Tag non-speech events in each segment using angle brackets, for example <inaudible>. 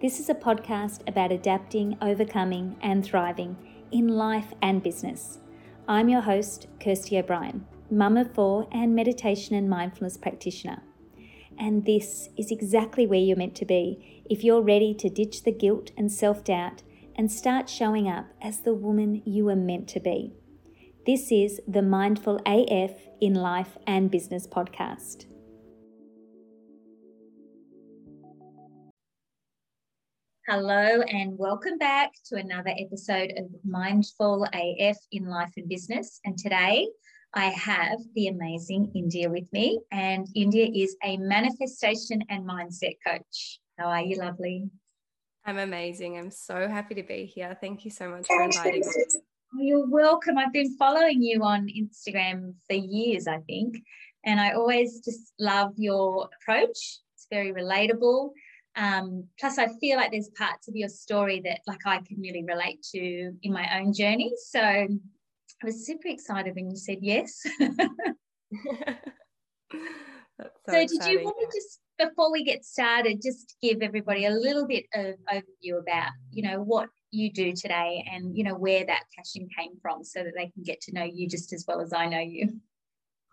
This is a podcast about adapting, overcoming, and thriving in life and business. I'm your host, Kirsty O'Brien, mum of four and meditation and mindfulness practitioner. And this is exactly where you're meant to be if you're ready to ditch the guilt and self doubt and start showing up as the woman you are meant to be. This is the Mindful AF in Life and Business podcast. Hello, and welcome back to another episode of Mindful AF in Life and Business. And today I have the amazing India with me, and India is a manifestation and mindset coach. How are you, lovely? I'm amazing. I'm so happy to be here. Thank you so much for inviting me. Oh, you're welcome. I've been following you on Instagram for years, I think, and I always just love your approach. It's very relatable. Um, plus, I feel like there's parts of your story that, like, I can really relate to in my own journey. So, I was super excited when you said yes. <laughs> <laughs> so, so did you want to just before we get started, just give everybody a little bit of overview about, you know, what you do today and, you know, where that passion came from so that they can get to know you just as well as I know you.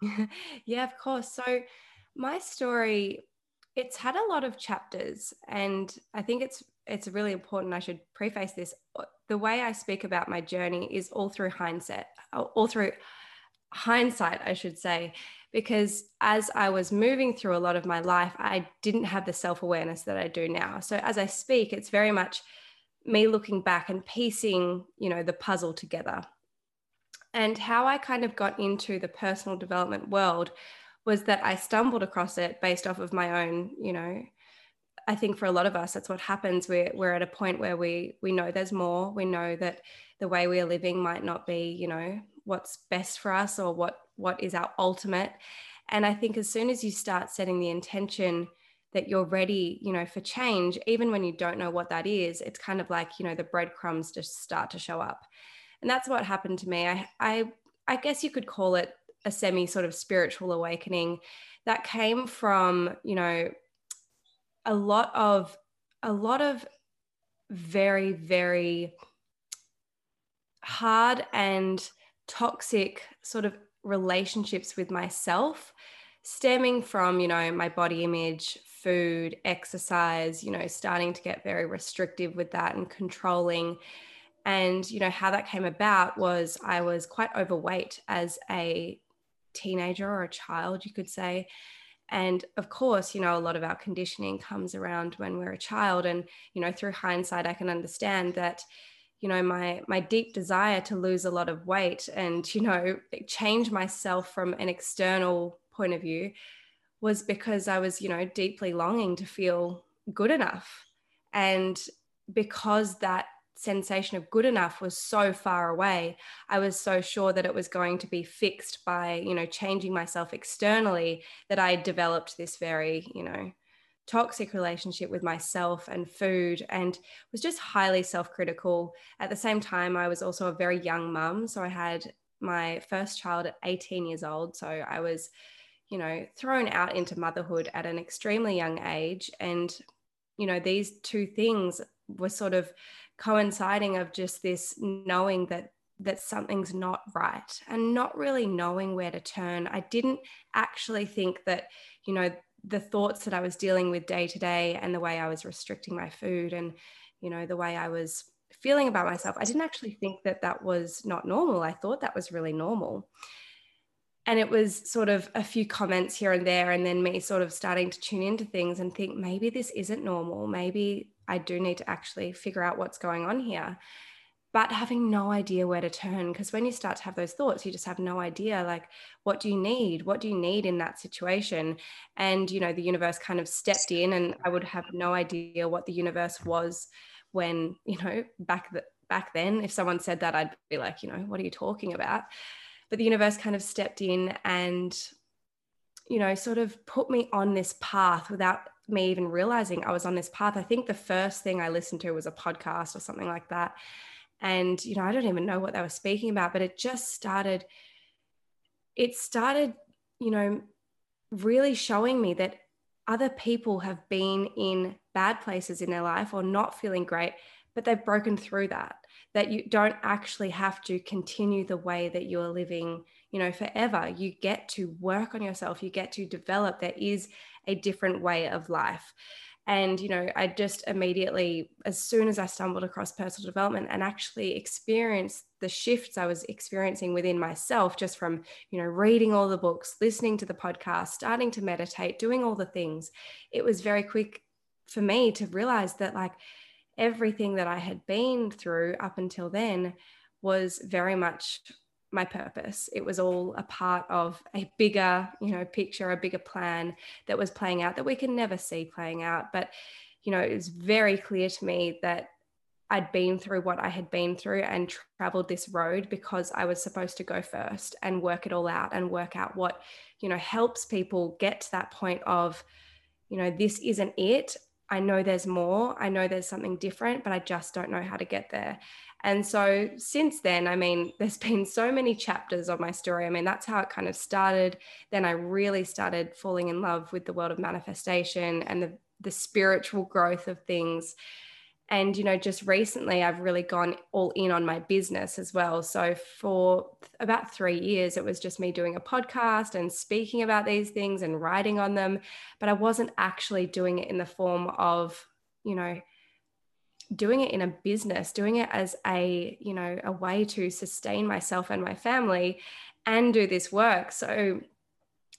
<laughs> yeah, of course. So my story, it's had a lot of chapters and I think it's it's really important I should preface this uh, the way I speak about my journey is all through hindsight uh, all through hindsight I should say because as I was moving through a lot of my life, I didn't have the self awareness that I do now. So as I speak, it's very much me looking back and piecing, you know, the puzzle together. And how I kind of got into the personal development world was that I stumbled across it based off of my own, you know, I think for a lot of us, that's what happens. We're, we're at a point where we we know there's more. We know that the way we are living might not be, you know, what's best for us or what what is our ultimate and i think as soon as you start setting the intention that you're ready you know for change even when you don't know what that is it's kind of like you know the breadcrumbs just start to show up and that's what happened to me i i, I guess you could call it a semi sort of spiritual awakening that came from you know a lot of a lot of very very hard and toxic sort of relationships with myself stemming from you know my body image food exercise you know starting to get very restrictive with that and controlling. And you know how that came about was i was quite overweight as a teenager or a child you could say. And of course you know a lot of our conditioning comes around when we're a child. And you know through hindsight i can understand that you know my my deep desire to lose a lot of weight and you know <laughs> change myself from an external point of view was because I was you know deeply longing to feel good enough. And because that sensation of good enough was so far away i was so sure that it was going to be fixed by you know changing myself externally that i developed this very you know toxic relationship with myself and food and was just highly self-critical. At the same time i was also a very young mum so i had my first child at 18 years old so i was you know thrown out into motherhood at an extremely young age. And you know these two things were sort of coinciding of just this knowing that that something's not right and not really knowing where to turn i didn't actually think that you know the thoughts that I was dealing with day to day and the way I was restricting my food and, you know, the way I was feeling about myself, I didn't actually think that that was not normal. I thought that was really normal. And it was sort of a few comments here and there, and then me sort of starting to tune into things and think maybe this isn't normal. Maybe I do need to actually figure out what's going on here. But having no idea where to turn because when you start to have those thoughts you just have no idea like what do you need? What do you need in that situation? And you know the universe kind of stepped in and i would have no idea what the universe was when you know back the, back then. If someone said that i'd be like you know what are you talking about? But the universe kind of stepped in and you know sort of put me on this path without me even realizing i was on this path i think the first thing i listened to was a podcast or something like that and you know i don't even know what they were speaking about but it just started it started you know really showing me that other people have been in bad places in their life or not feeling great, but they've broken through that. That you don't actually have to continue the way that you're living, you know, forever. You get to work on yourself, you get to develop. There is a different way of life. And, you know, I just immediately, as soon as I stumbled across personal development and actually experienced the shifts I was experiencing within myself, just from, you know, reading all the books, listening to the podcast, starting to meditate, doing all the things, it was very quick for me to realize that, like, everything that I had been through up until then was very much my purpose. It was all a part of a bigger, you know, picture, a bigger plan that was playing out that we can never see playing out. But, you know, it was very clear to me that I'd been through what I had been through and traveled this road because I was supposed to go first and work it all out and work out what, you know, helps people get to that point of, you know, this isn't it. I know there's more. I know there's something different, but I just don't know how to get there. And so since then, I mean, <laughs> there's been so many chapters of my story. I mean, that's how it kind of started. Then I really started falling in love with the world of manifestation and the, the spiritual growth of things. And, you know, just recently I've really gone all in on my business as well. So for about three years, it was just me doing a podcast and speaking about these things and writing on them. But I wasn't actually doing it in the form of, you know, doing it in a business doing it as a you know a way to sustain myself and my family and do this work so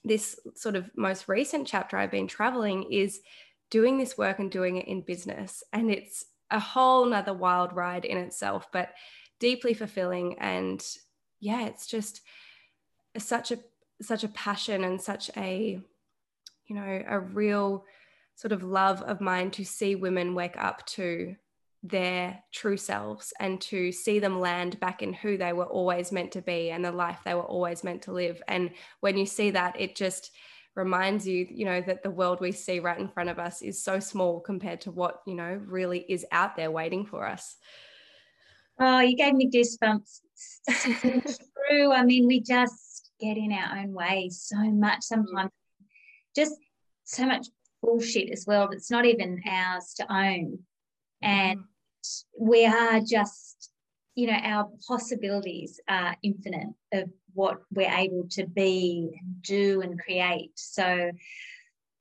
this sort of most recent chapter i've been traveling is doing this work and doing it in business and it's a whole nother wild ride in itself but deeply fulfilling and yeah it's just such a such a passion and such a you know a real sort of love of mine to see women wake up to their true selves and to see them land back in who they were always meant to be and the life they were always meant to live. And when you see that, it just reminds you, you know, that the world we see right in front of us is so small compared to what, you know, really is out there waiting for us. Oh, you gave me goosebumps. <laughs> true. I mean, we just get in our own way so much sometimes. Just so much bullshit as well that's not even ours to own. And mm we are just you know our possibilities are infinite of what we're able to be and do and create so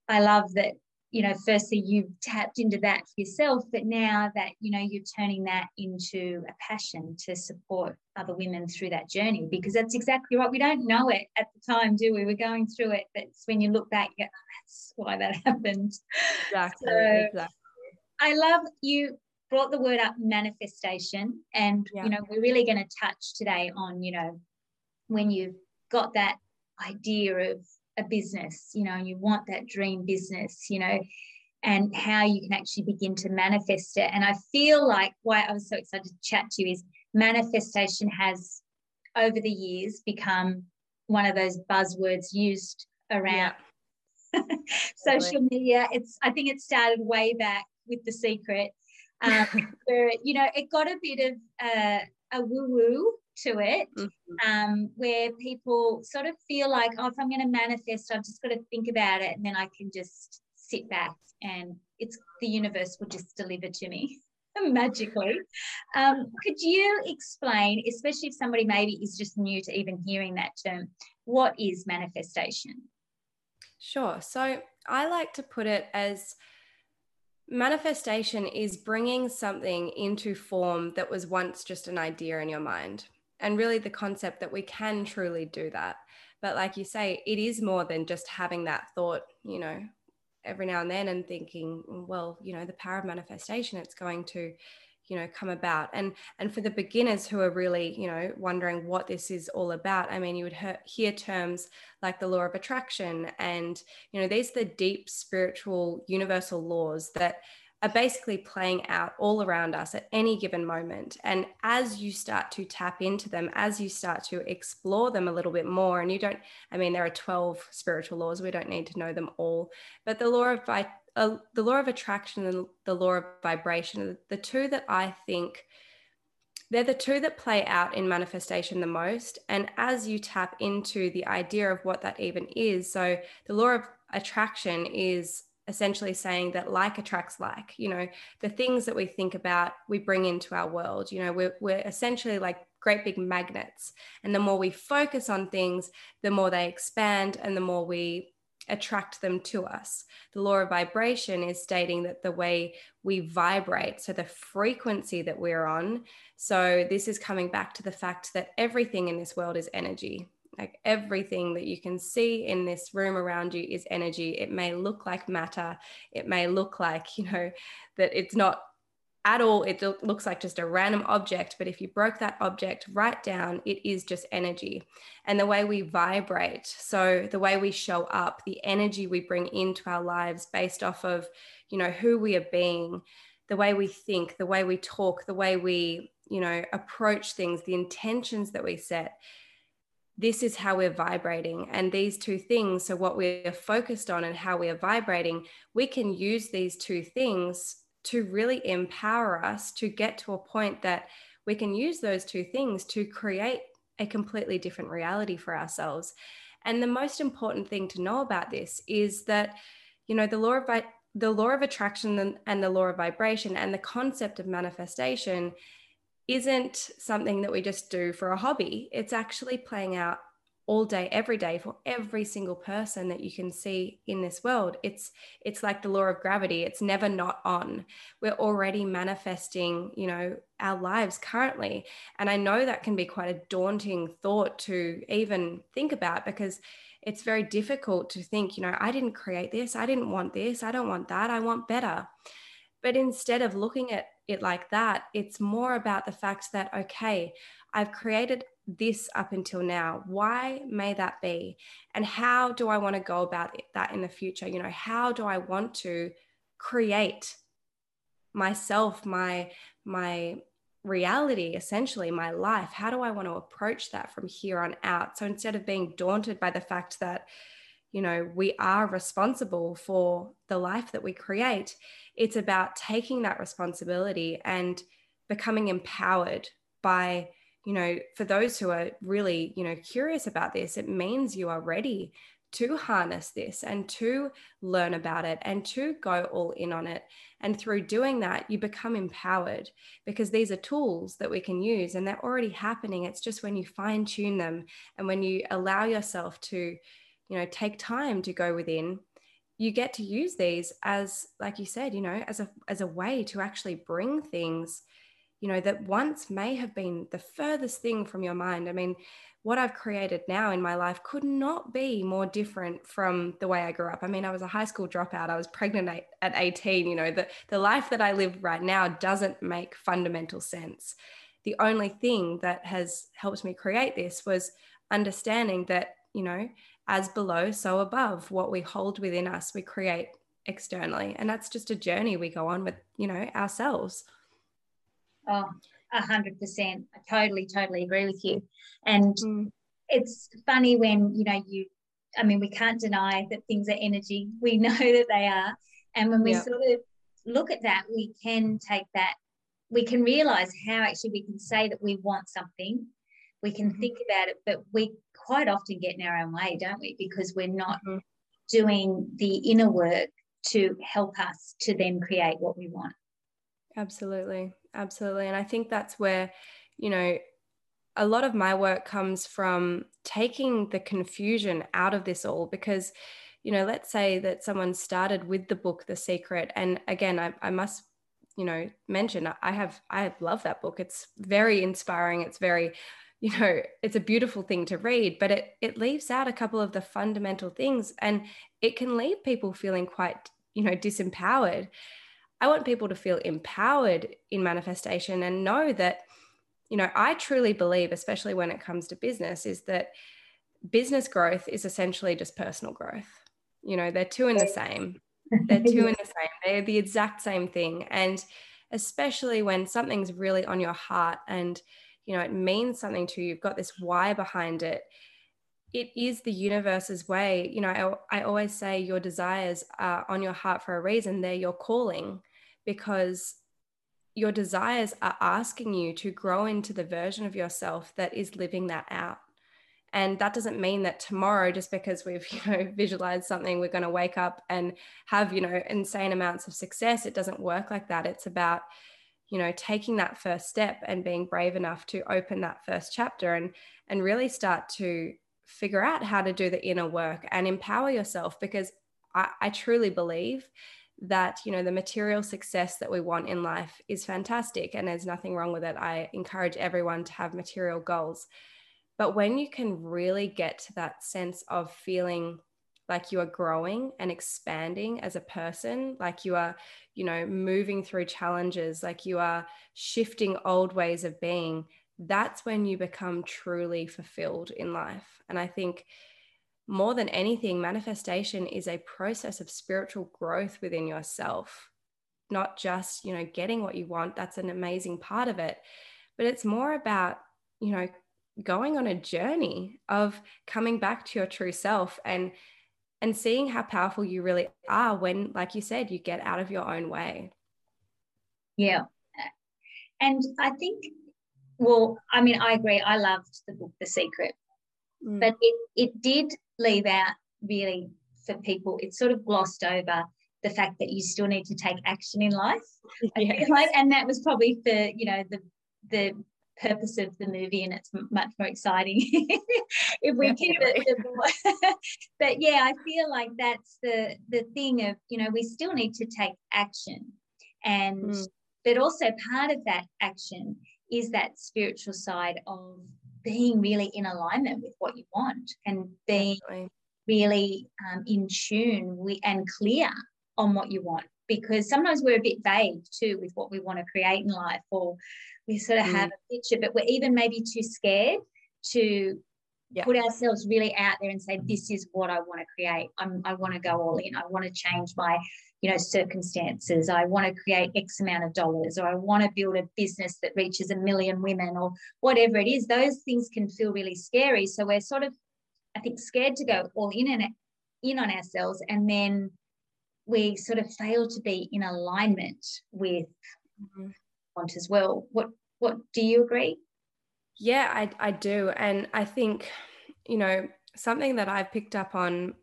i love that you know firstly you've tapped into that for yourself but now that you know you're turning that into a passion to support other women through that journey because that's exactly right we don't know it at the time do we we're going through it That's when you look back you go, oh, that's why that <laughs> happened exactly, so exactly. i love you brought the word up manifestation and yeah. you know we're really going to touch today on you know when you've got that idea of a business you know and you want that dream business you know and how you can actually begin to manifest it. And i feel like why i was so excited to chat to you is manifestation has over the years become one of those buzzwords used around yeah. <laughs> social media. It's i think it started way back with the secret um, <laughs> where you know it got a bit of uh, a woo woo to it, mm-hmm. um, where people sort of feel like, oh, if I'm going to manifest, I've just got to think about it, and then I can just sit back and it's the universe will just deliver to me <laughs> magically. Um, could you explain, especially if somebody maybe is just new to even hearing that term, what is manifestation? Sure. So I like to put it as Manifestation is bringing something into form that was once just an idea in your mind. And really, the concept that we can truly do that. But, like you say, it is more than just having that thought, you know, every now and then and thinking, well, you know, the power of manifestation, it's going to you know come about and and for the beginners who are really you know wondering what this is all about i mean you would hear, hear terms like the law of attraction and you know these are the deep spiritual universal laws that are basically playing out all around us at any given moment. And as you start to tap into them, as you start to explore them a little bit more, and you don't, I mean, there are 12 spiritual laws, we don't need to know them all, but the law of uh, the law of attraction and the law of vibration the two that I think they're the two that play out in manifestation the most. And as you tap into the idea of what that even is, so the law of attraction is essentially saying that like attracts like you know the things that we think about we bring into our world you know we're, we're essentially like great big magnets. And the more we focus on things the more they expand and the more we attract them to us. The law of vibration is stating that the way we vibrate so the frequency that we're on so this is coming back to the fact that everything in this world is energy like everything that you can see in this room around you is energy. It may look like matter. It may look like <laughs> you know that it's not at all. It looks like just a random object but if you broke that object right down it is just energy. And the way we vibrate so the way we show up the energy we bring into our lives based off of you know who we are being the way we think the way we talk the way we you know approach things the intentions that we set this is how we're vibrating. And these two things, so what we're focused on and how we are vibrating, we can use these two things to really empower us to get to a point that we can use those two things to create a completely different reality for ourselves. And the most important thing to know about this is that, you know, the law of the law of attraction and the law of vibration and the concept of manifestation isn't something that we just do for a hobby. It's actually playing out all day every day for every single person that you can see in this world. It's it's like the law of gravity. It's never not on. We're already manifesting you know our lives currently. And i know that can be quite a daunting thought to even think about because it's very difficult to think you know i didn't create this. I didn't want this. I don't want that. I want better. But instead of looking at it like that, it's more about the fact that, okay, I've created this up until now. Why may that be? And how do I want to go about it, that in the future? You know, how do I want to create myself, my, my, reality essentially my life how do i want to approach that from here on out so instead of being daunted by the fact that you know, we are responsible for the life that we create. It's about taking that responsibility and becoming empowered by, you know, for those who are really, you know, curious about this, it means you are ready to harness this and to learn about it and to go all in on it. And through doing that, you become empowered because these are tools that we can use and they're already happening. It's just when you fine tune them and when you allow yourself to you know take time to go within you get to use these as like you said you know as a as a way to actually bring things you know that once may have been the furthest thing from your mind. I mean what i've created now in my life could not be more different from the way i grew up. I mean i was a high school dropout. I was pregnant at 18 you know the, the life that i live right now doesn't make fundamental sense. The only thing that has helped me create this was understanding that you know as below, so above. What we hold within us, we create externally. And that's just a journey we go on with, you know, ourselves. Oh, a hundred percent. I totally, totally agree with you. And mm. it's funny when, you know, you, I mean, we can't deny that things are energy. We <laughs> know that they are. And when we sort of look at that, we can take that, we can realize how actually we can say that we want something we can mm-hmm. think about it, but we quite often get in our own way, don't we? Because we're not mm-hmm. doing the inner work to help us to then create what we want. Absolutely. Absolutely. And I think that's where, you know, a lot of my work comes from taking the confusion out of this all because, you know, let's say that someone started with the book, The Secret. And again, I, I must you know mention i have i love that book it's very inspiring it's very you know it's a beautiful thing to read but it it leaves out a couple of the fundamental things and it can leave people feeling quite you know disempowered. I want people to feel empowered in manifestation and know that you know i truly believe especially when it comes to business is that business growth is essentially just personal growth. You know they're two in the same. <laughs> They're two in the same. They're the exact same thing. And especially when something's really on your heart and you know it means something to you you've got this why behind it it is the universe's way. You know I, I always say your desires are on your heart for a reason they're your calling because your desires are asking you to grow into the version of yourself that is living that out. And that doesn't mean that tomorrow just because we've <laughs> you know visualized something we're going to wake up and have you know insane amounts of success it doesn't work like that. It's about you know taking that first step and being brave enough to open that first chapter and and really start to figure out how to do the inner work and empower yourself because I, I truly believe that you know the material success that we want in life is fantastic and there's nothing wrong with it. I encourage everyone to have material goals. But when you can really get to that sense of feeling like you are growing and expanding as a person, like you are, you know, moving through challenges, like you are shifting old ways of being, that's when you become truly fulfilled in life. And I think more than anything, manifestation is a process of spiritual growth within yourself, not just, you know, getting what you want. That's an amazing part of it. But it's more about, you know, going on a journey of coming back to your true self and and seeing how powerful you really are when like you said you get out of your own way. Yeah. And i think well i mean i agree. I loved the book the secret. Mm. but it it did leave out really for people it sort of glossed over the fact that you still need to take action in life. <laughs> Yes. like and that was probably for you know the the purpose of the movie and it's much more exciting <laughs> if we keep it <laughs> but yeah i feel like that's the the thing of you know we still need to take action. And mm. but also part of that action is that spiritual side of being really in alignment with what you want and being really um, in tune with, and clear on what you want. Because sometimes we're a bit vague too with what we want to create in life or we sort of mm. have a picture but we're even maybe too scared to yeah. put ourselves really out there and say this is what i want to create I'm, i want to go all in i want to change my you know circumstances i want to create x amount of dollars or i want to build a business that reaches a million women or whatever it is those things can feel really scary so we're sort of i think scared to go all in and in on ourselves and then we sort of fail to be in alignment with mm-hmm. Want as well. What what do you agree? Yeah, I, I do. And I think, you know, something that I've picked up on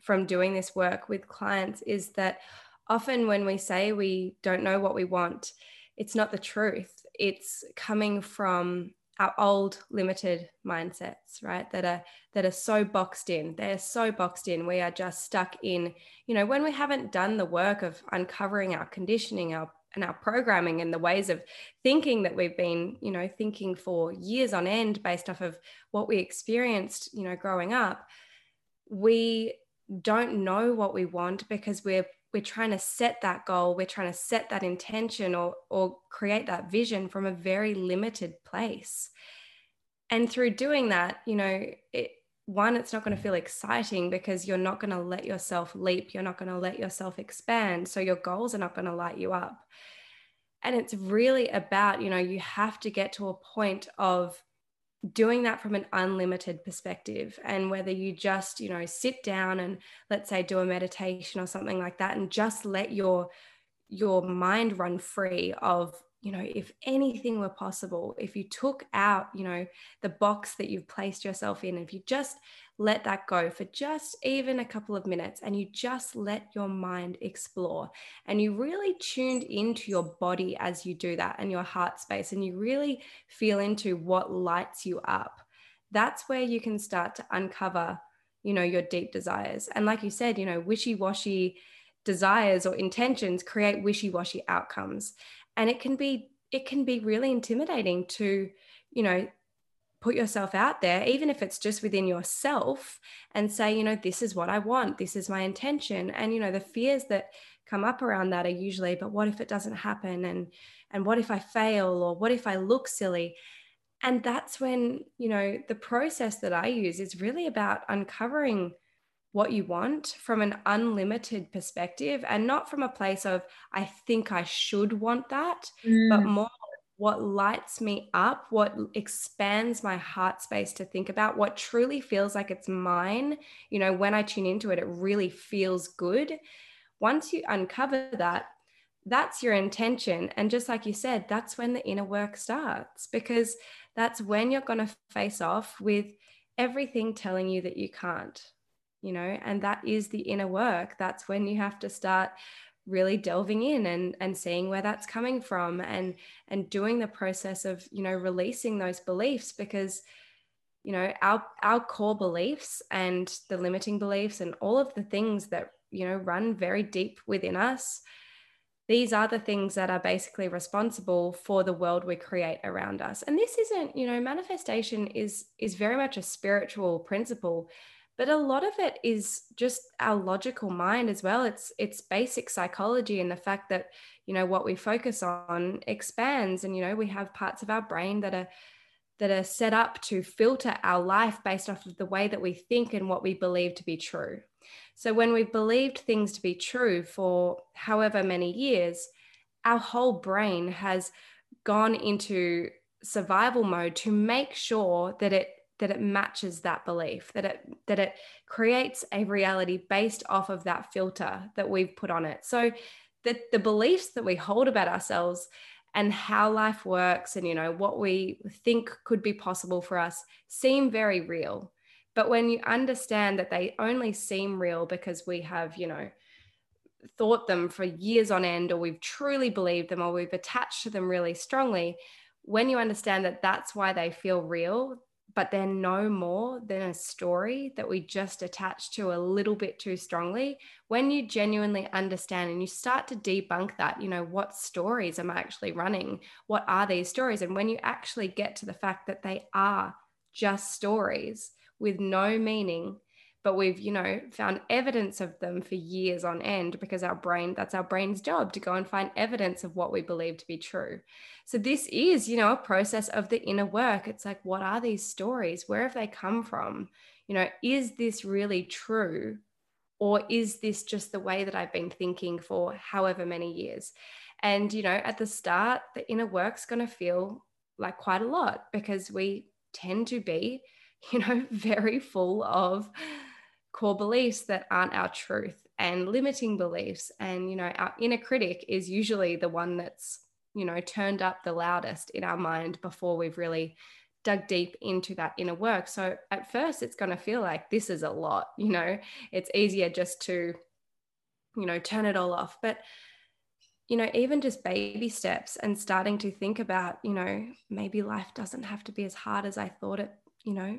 from doing this work with clients is that often when we say we don't know what we want, it's not the truth. It's coming from our old limited mindsets right that are that are so boxed in they're so boxed in we are just stuck in you know when we haven't done the work of uncovering our conditioning our and our programming and the ways of thinking that we've been you know thinking for years on end based off of what we experienced you know growing up we don't know what we want because we're we're trying to set that goal. We're trying to set that intention or or create that vision from a very limited place. And through doing that you know it, one it's not going to mm. feel exciting because you're not going to let yourself leap you're not going to let yourself expand so your goals are not going to light you up. And it's really about you know you have to get to a point of doing that from an unlimited perspective and whether you just you know sit down and let's say do a meditation or something like that and just let your your mind run free of you know if anything were possible if you took out you know the box that you've placed yourself in if you just let that go for just even a couple of minutes and you just let your mind explore and you really tuned into your body as you do that and your heart space and you really feel into what lights you up that's where you can start to uncover you know your deep desires. And like you said you know wishy-washy desires or intentions create wishy-washy outcomes and it can be it can be really intimidating to you know put yourself out there, even if it's just within yourself, and say, you know, this is what I want, this is my intention. And, you know, the fears that come up around that are usually, but what if it doesn't happen? And, and what if I fail? Or what if I look silly? And that's when, you know, the process that I use is really about uncovering what you want from an unlimited perspective and not from a place of, I think I should want that, mm. but more what lights me up, what expands my heart space to think about, what truly feels like it's mine. You know, when I tune into it, it really feels good. Once you uncover that, that's your intention. And just like you said, that's when the inner work starts because that's when you're going to face off with everything telling you that you can't, you know, and that is the inner work. That's when you have to start really delving in and and seeing where that's coming from and and doing the process of you know releasing those beliefs because you know our our core beliefs and the limiting beliefs and all of the things that you know run very deep within us these are the things that are basically responsible for the world we create around us and this isn't you know manifestation is is very much a spiritual principle but a lot of it is just our logical mind as well. It's it's basic psychology and the fact that you know what we focus on expands and you know we have parts of our brain that are that are set up to filter our life based off of the way that we think and what we believe to be true. So when we've believed things to be true for however many years our whole brain has gone into survival mode to make sure that it that it matches that belief that it that it creates a reality based off of that filter that we've put on it. So that the beliefs that we hold about ourselves and how life works and you know what we think could be possible for us seem very real. But when you understand that they only seem real because we have you know thought them for years on end or we've truly believed them or we've attached to them really strongly when you understand that that's why they feel real but they're no more than a story that we just attach to a little bit too strongly. When you genuinely understand and you start to debunk that, you know, what stories am I actually running? What are these stories? And when you actually get to the fact that they are just stories with no meaning, but we've you know found evidence of them for years on end because our brain that's our brain's job to go and find evidence of what we believe to be true. So this is you know a process of the inner work. It's like what are these stories? Where have they come from? You know is this really true? Or is this just the way that i've been thinking for however many years? And you know at the start the inner work's going to feel like quite a lot because we tend to be <laughs> you know very full of core beliefs that aren't our truth and limiting beliefs and you know our inner critic is usually the one that's you know turned up the loudest in our mind before we've really dug deep into that inner work. So at first it's going to feel like this is a lot <laughs> you know? It's easier just to you know turn it all off. But you know even just baby steps and starting to think about you know maybe life doesn't have to be as hard as i thought it you know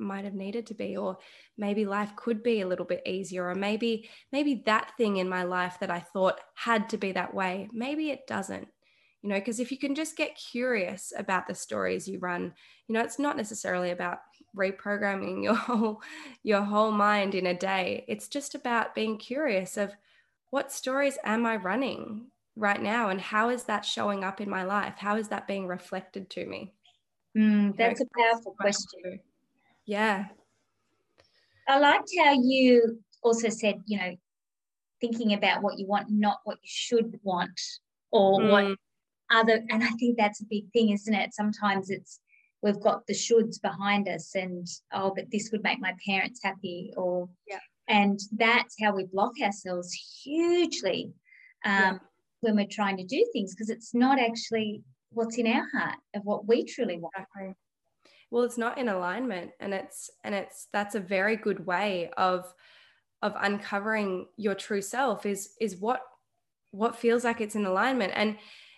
might have needed to be or maybe life could be a little bit easier or maybe maybe that thing in my life that i thought had to be that way maybe it doesn't. You know because if you can just get curious about the stories you run you know it's not necessarily about reprogramming <laughs> your whole your whole mind in a day. It's just about being curious of what stories am i running right now and how is that showing up in my life? How is that being reflected to me? Mm, that's you know, a powerful question yeah. I liked how you also said, you know, thinking about what you want, not what you should want or mm. what other, and I think that's a big thing, isn't it? Sometimes it's, we've got the shoulds behind us and, oh, but this would make my parents happy or, yeah. and that's how we block ourselves hugely um, yeah. when we're trying to do things because it's not actually what's in our heart of what we truly want. Exactly well it's not in alignment and it's and it's that's a very good way of of uncovering your true self is is what what feels like it's in alignment. And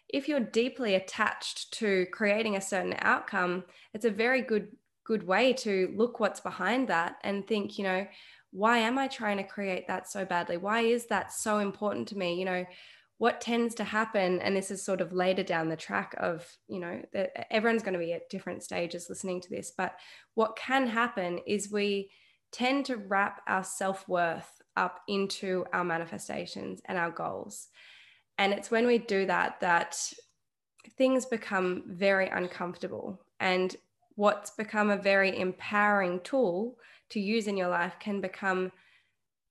if you're deeply attached to creating a certain outcome it's a very good good way to look what's behind that and think you know why am i trying to create that so badly? Why is that so important to me? You know what tends to happen and this is sort of later down the track of you know that everyone's going to be at different stages listening to this but what can happen is we tend to wrap our self-worth up into our manifestations and our goals. And it's when we do that that things become very uncomfortable. And what's become a very empowering tool to use in your life can become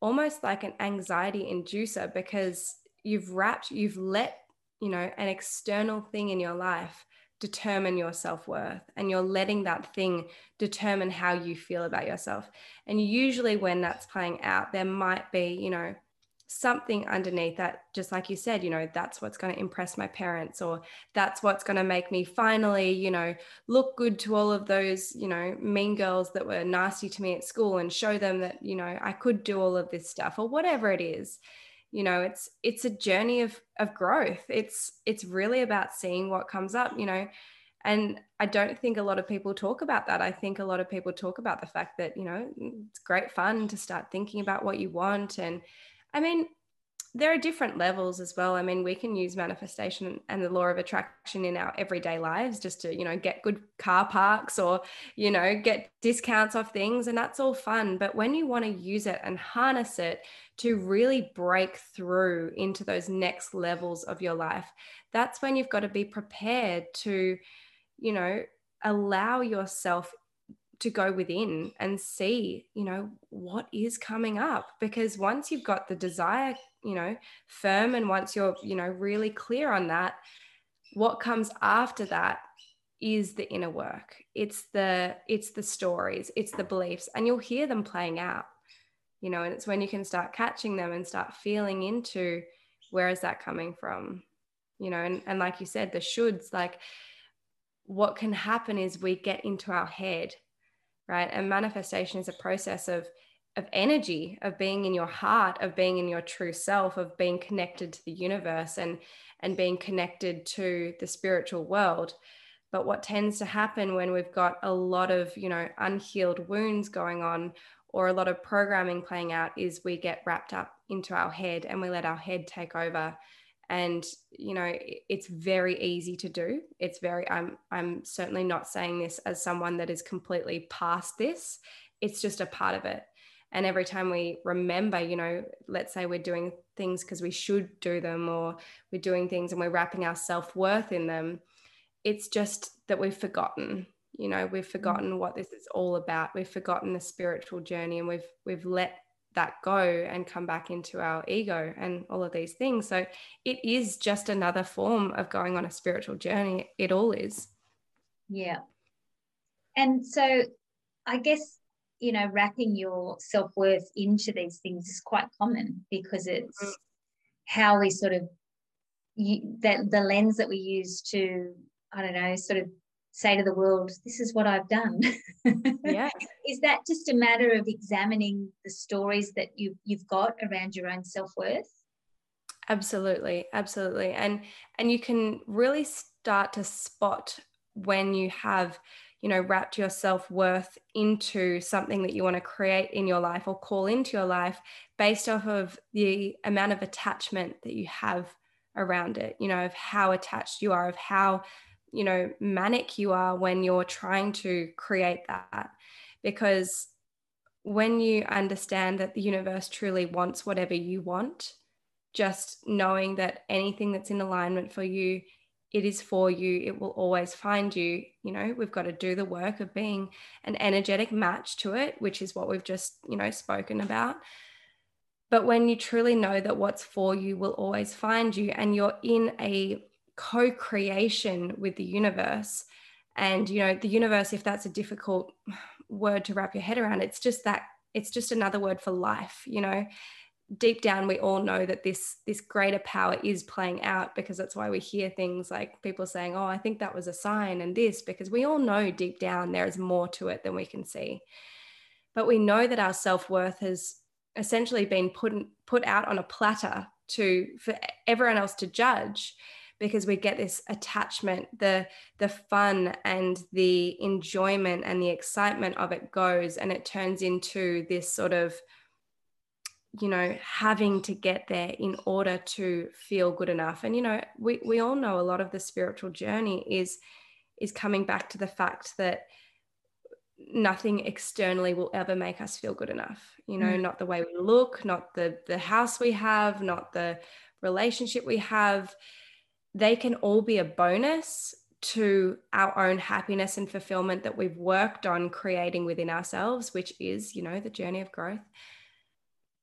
almost like an anxiety inducer because you've wrapped you've let you know an external thing in your life determine your self-worth and you're letting that thing determine how you feel about yourself. And usually when that's playing out there might be you know something underneath that just like you said you know that's what's going to impress my parents or that's what's going to make me finally you know look good to all of those you know mean girls that were nasty to me at school and show them that you know I could do all of this stuff or whatever it is you know it's it's a journey of of growth. It's it's really about seeing what comes up you know and i don't think a lot of people talk about that. I think a lot of people talk about the fact that you know it's great fun to start thinking about what you want. And I mean, there are different levels as well. I mean, we can use manifestation and the law of attraction in our everyday lives just to, you know, get good car parks or, you know, get discounts off things. And that's all fun. But when you want to use it and harness it to really break through into those next levels of your life, that's when you've got to be prepared to, you know, allow yourself to go within and see, you know, what is coming up. Because once you've got the desire, you know, firm and once you're, you know, really clear on that, what comes after that is the inner work. It's the it's the stories, it's the beliefs, and you'll hear them playing out. You know, and it's when you can start catching them and start feeling into where is that coming from? You know, and, and like you said, the shoulds, like what can happen is we get into our head right? And manifestation is a process of of energy, of being in your heart, of being in your true self, of being connected to the universe and and being connected to the spiritual world. But what tends to happen when we've got a lot of, you know, unhealed wounds going on or a lot of programming playing out is we get wrapped up into our head and we let our head take over and you know it's very easy to do. It's very i'm i'm certainly not saying this as someone that is completely past this. It's just a part of it. And every time we remember you know let's say we're doing things because we should do them or we're doing things and we're wrapping our self-worth in them it's just that we've forgotten you know we've mm. forgotten what this is all about. We've forgotten the spiritual journey and we've we've let that go and come back into our ego and all of these things. So it is just another form of going on a spiritual journey. It all is. Yeah. And so I guess, you know, wrapping your self worth into these things is quite common because it's mm-hmm. how we sort of, that the lens that we use to, I don't know, sort of say to the world, this is what I've done. <laughs> Yeah. is that just a matter of examining the stories that you you've got around your own self-worth? Absolutely, absolutely. And and you can really start to spot when you have you know wrapped your self-worth into something that you want to create in your life or call into your life based off of the amount of attachment that you have around it you know of how attached you are of how you know manic you are when you're trying to create that. Because when you understand that the universe truly wants whatever you want just knowing that anything that's in alignment for you it is for you it will always find you you know we've got to do the work of being an energetic match to it which is what we've just you know spoken about. But when you truly know that what's for you will always find you and you're in a co-creation with the universe. And you know the universe if that's a difficult word to wrap your head around it's just that it's just another word for life you know. Deep down we all know that this this greater power is playing out because that's why we hear things like people saying oh i think that was a sign and this because we all know deep down there is more to it than we can see. But we know that our self-worth has essentially been put put out on a platter to for everyone else to judge because we get this attachment the the fun and the enjoyment and the excitement of it goes and it turns into this sort of you know having to get there in order to feel good enough and you know we we all know a lot of the spiritual journey is is coming back to the fact that nothing externally will ever make us feel good enough you know mm. not the way we look not the the house we have not the relationship we have they can all be a bonus to our own happiness and fulfillment that we've worked on creating within ourselves, which is, you know, the journey of growth.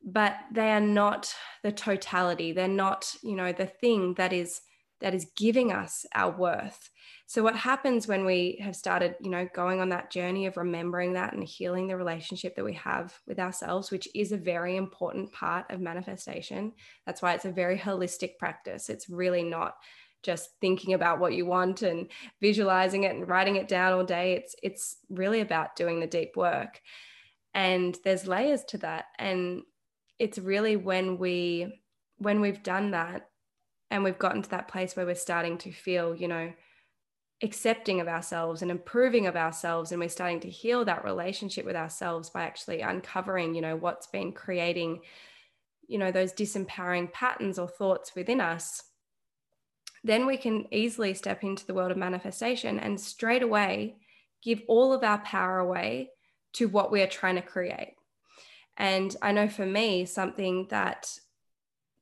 But they are not the totality. They're not, you know, the thing that is that is giving us our worth. So what happens when we have started, you know, going on that journey of remembering that and healing the relationship that we have with ourselves, which is a very important part of manifestation. That's why it's a very holistic practice. It's really not just thinking about what you want and visualizing it and writing it down all day. It's it's really about doing the deep work. And there's layers to that and it's really when we when we've done that and we've gotten to that place where we're starting to feel, you know, accepting of ourselves and improving of ourselves and we're starting to heal that relationship with ourselves by actually uncovering, you know, what's been creating you know those disempowering patterns or thoughts within us then we can easily step into the world of manifestation and straight away give all of our power away to what we are trying to create. And i know for me something that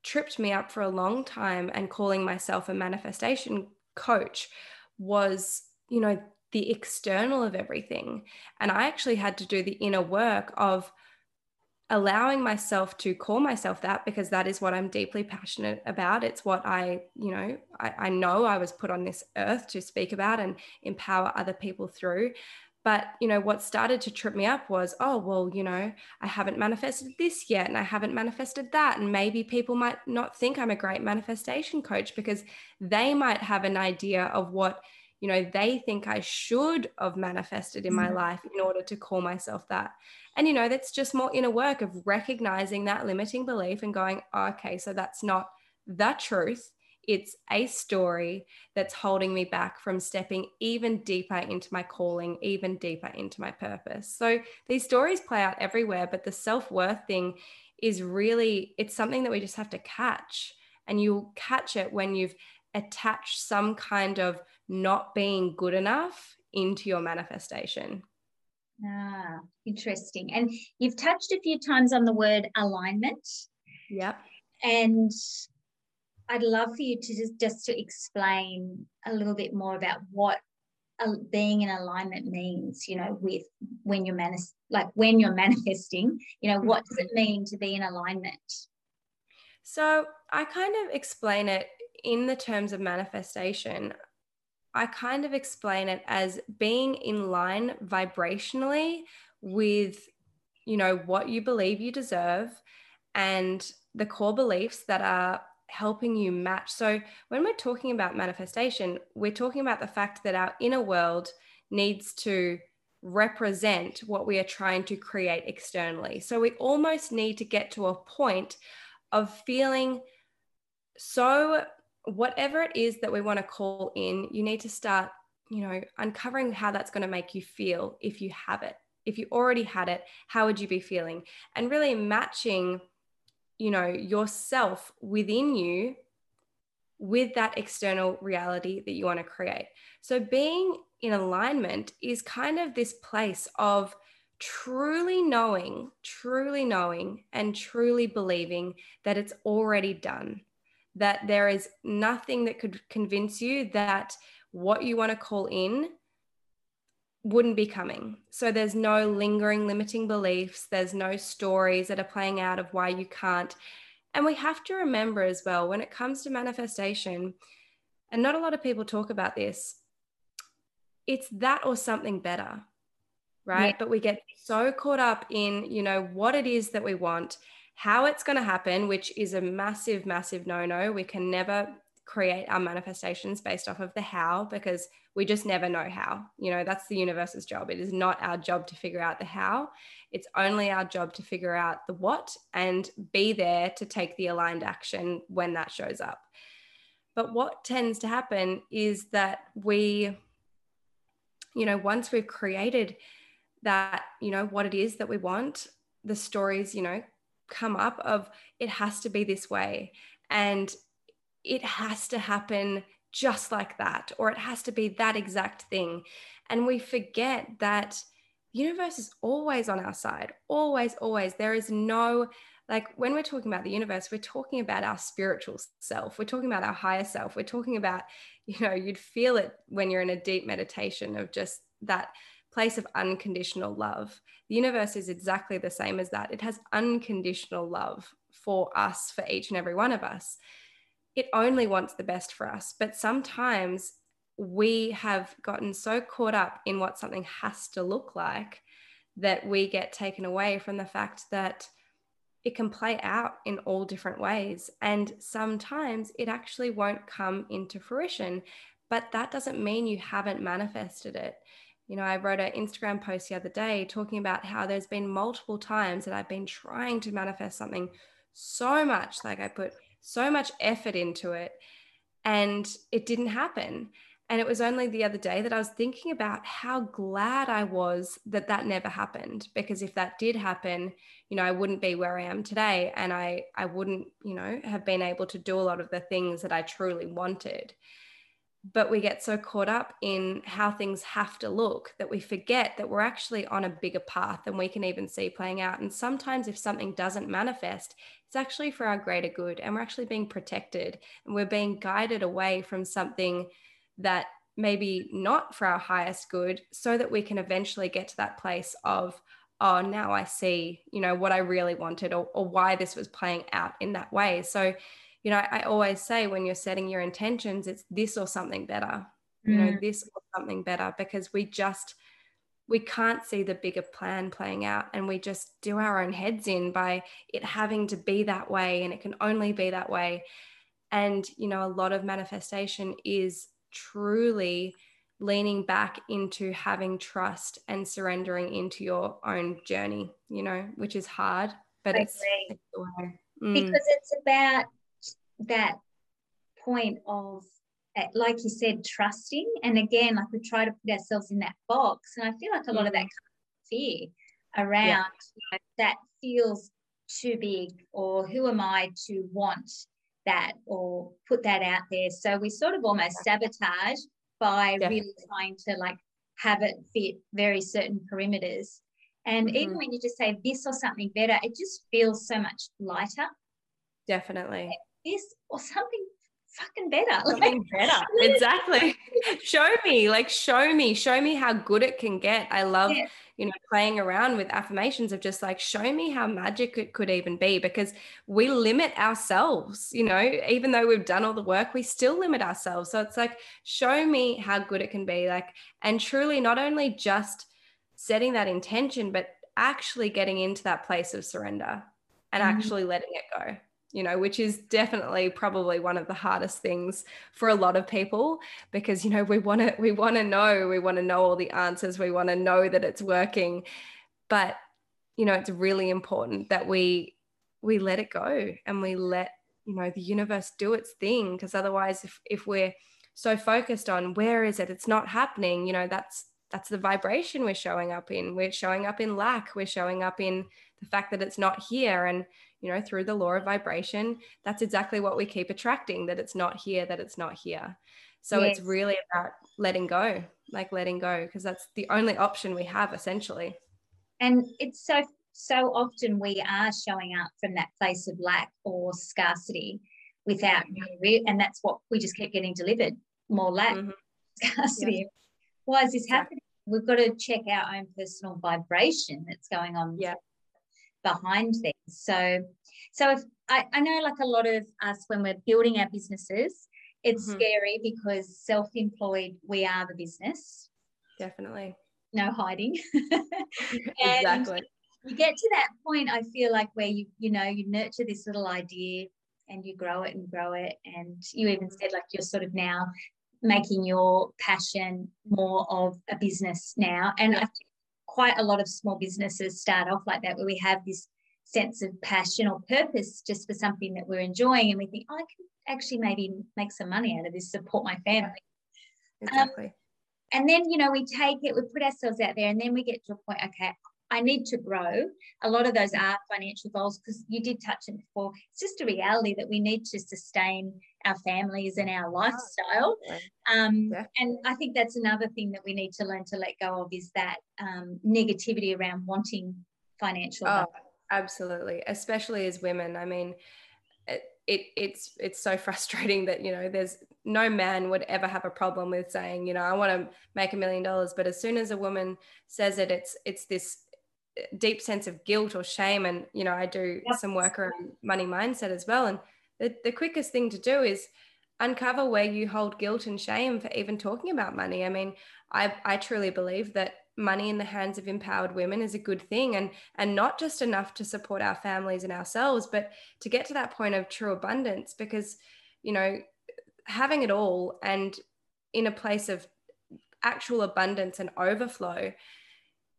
tripped me up for a long time and calling myself a manifestation coach was, you know, the external of everything. And I actually had to do the inner work of allowing myself to call myself that because that is what I'm deeply passionate about. It's what I, you know, I, I know I was put on this earth to speak about and empower other people through. But, you know, what started to trip me up was, oh, well, you know, I haven't manifested this yet and I haven't manifested that. And maybe people might not think I'm a great manifestation coach because they might have an idea of what, you know, they think I should have manifested in my mm-hmm. life in order to call myself that. And, you know, that's just more inner work of recognizing that limiting belief and going, oh, okay, so that's not the truth it's a story that's holding me back from stepping even deeper into my calling, even deeper into my purpose. So these stories play out everywhere, but the self-worth thing is really it's something that we just have to catch. And you'll catch it when you've attached some kind of not being good enough into your manifestation. Ah, interesting. And you've touched a few times on the word alignment. Yep. And I'd love for you to just, just to explain a little bit more about what being in alignment means, you know, with when you're manis- like when you're <laughs> manifesting, you know, what does it mm-hmm. mean to be in alignment? So I kind of explain it in the terms of manifestation. I kind of explain it as being in line vibrationally with, you know, what you believe you deserve and the core beliefs that are helping you match. So, when we're talking about manifestation, we're talking about the fact that our inner world needs to represent what we are trying to create externally. So, we almost need to get to a point of feeling so, whatever it is that we want to call in, you need to start, you know, uncovering how that's going to make you feel if you have it. If you already had it, how would you be feeling? And really matching you know yourself within you with that external reality that you want to create. So being in alignment is kind of this place of truly knowing truly knowing and truly believing that it's already done that there is nothing that could convince you that what you want to call in wouldn't be coming. So there's no lingering limiting beliefs, there's no stories that are playing out of why you can't. And we have to remember as well when it comes to manifestation, and not a lot of people talk about this, it's that or something better, right? Yeah. But we get so caught up in, you know, what it is that we want, how it's going to happen, which is a massive, massive no no. We can never create our manifestations based off of the how because we just never know how. You know, that's the universe's job. It is not our job to figure out the how. It's only our job to figure out the what and be there to take the aligned action when that shows up. But what tends to happen is that we, you know, once we've created that, you know, what it is that we want, the stories, you know, come up of it has to be this way. And it has to happen just like that, or it has to be that exact thing. And we forget that universe is always on our side, always, always. There is no, like, when we're talking about the universe, we're talking about our spiritual self, we're talking about our higher self, we're talking about, <laughs> you know, you'd feel it when you're in a deep meditation of just that place of unconditional love. The universe is exactly the same as that. It has unconditional love for us, for each and every one of us it only wants the best for us. But sometimes we have gotten so caught up in what something has to look like that we get taken away from the fact that it can play out in all different ways. And sometimes it actually won't come into fruition, but that doesn't mean you haven't manifested it. You know, I wrote an Instagram post the other day talking about how there's been multiple times that I've been trying to manifest something so much, like I put so much effort into it, and it didn't happen. And it was only the other day that I was thinking about how glad I was that that never happened. Because if that did happen, you know, I wouldn't be where I am today. And I, I wouldn't, you know, have been able to do a lot of the things that I truly wanted. But we get so caught up in how things have to look that we forget that we're actually on a bigger path than we can even see playing out. And sometimes if something doesn't manifest, it's actually for our greater good. And we're actually being protected and we're being guided away from something that maybe not for our highest good so that we can eventually get to that place of oh now i see you know what i really wanted or, or why this was playing out in that way so you know I, I always say when you're setting your intentions it's this or something better mm. you know mm. this or something better because we just we can't see the bigger plan playing out and we just do our own heads in by it having to be that way and it can only be that way and you know a lot of manifestation is truly leaning back into having trust and surrendering into your own journey, you know, which is hard, but it's, it's mm. because it's about that point of eh, like you said trusting and again like we try to put ourselves in that box and i feel like a lot of that mm. fear around yeah. you know, that feels too big or who am i to want that or put that out there. So we sort of almost sabotage by Definitely. really trying to like have it fit very certain perimeters. And mm-hmm. even when you just say this or something better, it just feels so much lighter. Definitely. This or something fucking better. <laughs> Something better. <laughs> exactly. show me, like, show me, show me how good it can get. I love, yeah. you know, playing around with affirmations of just like, show me how magic it could even be because we limit ourselves, you know, even though we've done all the work, we still limit ourselves. So it's like, show me how good it can be. Like, and truly not only just setting that intention, but actually getting into that place of surrender and mm-hmm. actually letting it go you know, which is definitely probably one of the hardest things for a lot of people because, you know, we want to, we want to know, we want to know all the answers, we want to know that it's working. But, you know, it's really important that we, we let it go and we let, you know, the universe do its thing. Because otherwise, if, if we're so focused on where is it, it's not happening, you know, that's, that's the vibration we're showing up in. We're showing up in lack. We're showing up in the fact that it's not here. And, you know, through the law of vibration, that's exactly what we keep attracting that it's not here, that it's not here. So yes. it's really about letting go, like letting go, because that's the only option we have essentially. And it's so, so often we are showing up from that place of lack or scarcity without, and that's what we just keep getting delivered more lack, mm-hmm. scarcity. Yeah. Why is this happening? We've got to check our own personal vibration that's going on yeah behind things. So, so if I, I know like a lot of us when we're building our businesses, it's mm-hmm. scary because self-employed, we are the business. Definitely. No hiding. <laughs> exactly. You get to that point, I feel like where you, you know, you nurture this little idea and you grow it and grow it. And you even said like you're sort of now making your passion more of a business now. And yeah. I think quite a lot of small businesses start off like that, where we have this sense of passion or purpose just for something that we're enjoying, and we think, oh, I can actually maybe make some money out of this, support my family. Exactly. Um, and then, you know, we take it, we put ourselves out there, and then we get to a point, okay, I need to grow. A lot of those are financial goals because you did touch it before. It's just a reality that we need to sustain our families and our lifestyle. Um, yeah. And I think that's another thing that we need to learn to let go of is that um, negativity around wanting financial. Oh, absolutely, especially as women. I mean, it, it it's it's so <laughs> frustrating that you know there's no man would ever have a problem with saying you know I want to make a million dollars, but as soon as a woman says it, it's it's this uh, deep sense of guilt or shame and you know i do yep. some work around money mindset as well and the, the quickest thing to do is uncover where you hold guilt and shame for even talking about money. I mean, I, I truly believe that money in the hands of empowered women is a good thing and and not just enough to support our families and ourselves, but to get to that point of true abundance because, you know, having it all and in a place of actual abundance and overflow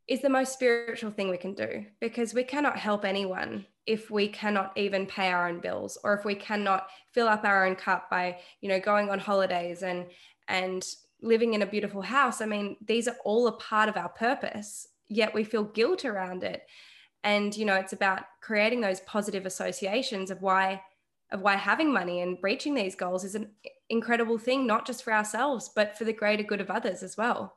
is the most spiritual thing we can do because we cannot help anyone if we cannot even pay our own bills or if we cannot fill up our own cup by you know going on holidays and and living in a beautiful house i mean these are all a part of our purpose yet we feel guilt around it. And you know it's about creating those positive associations of why of why having money and reaching these goals is an incredible thing not just for ourselves but for the greater good of others as well.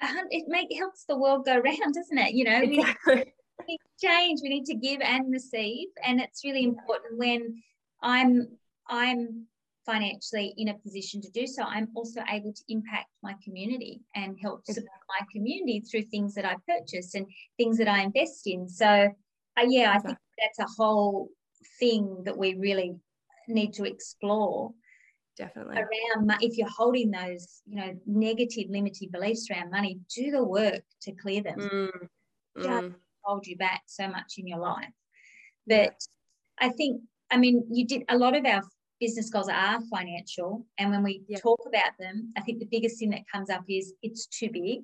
Um, it make helps the world go round doesn't it? You know exactly need <laughs> to change we need to give and receive and it's really important when i'm i'm financially in a position to do so i'm also able to impact my community and help support my community through things that i purchase and things that i invest in. So uh, yeah i think that's a whole thing that we really need to explore definitely. around if you're holding those you know negative limiting beliefs around money do the work to clear them. Mm. Mm. hold you back so much in your life. But I think, I mean, you did a lot of our business goals are financial. And when we yeah. talk about them, I think the biggest thing that comes up is it's too big.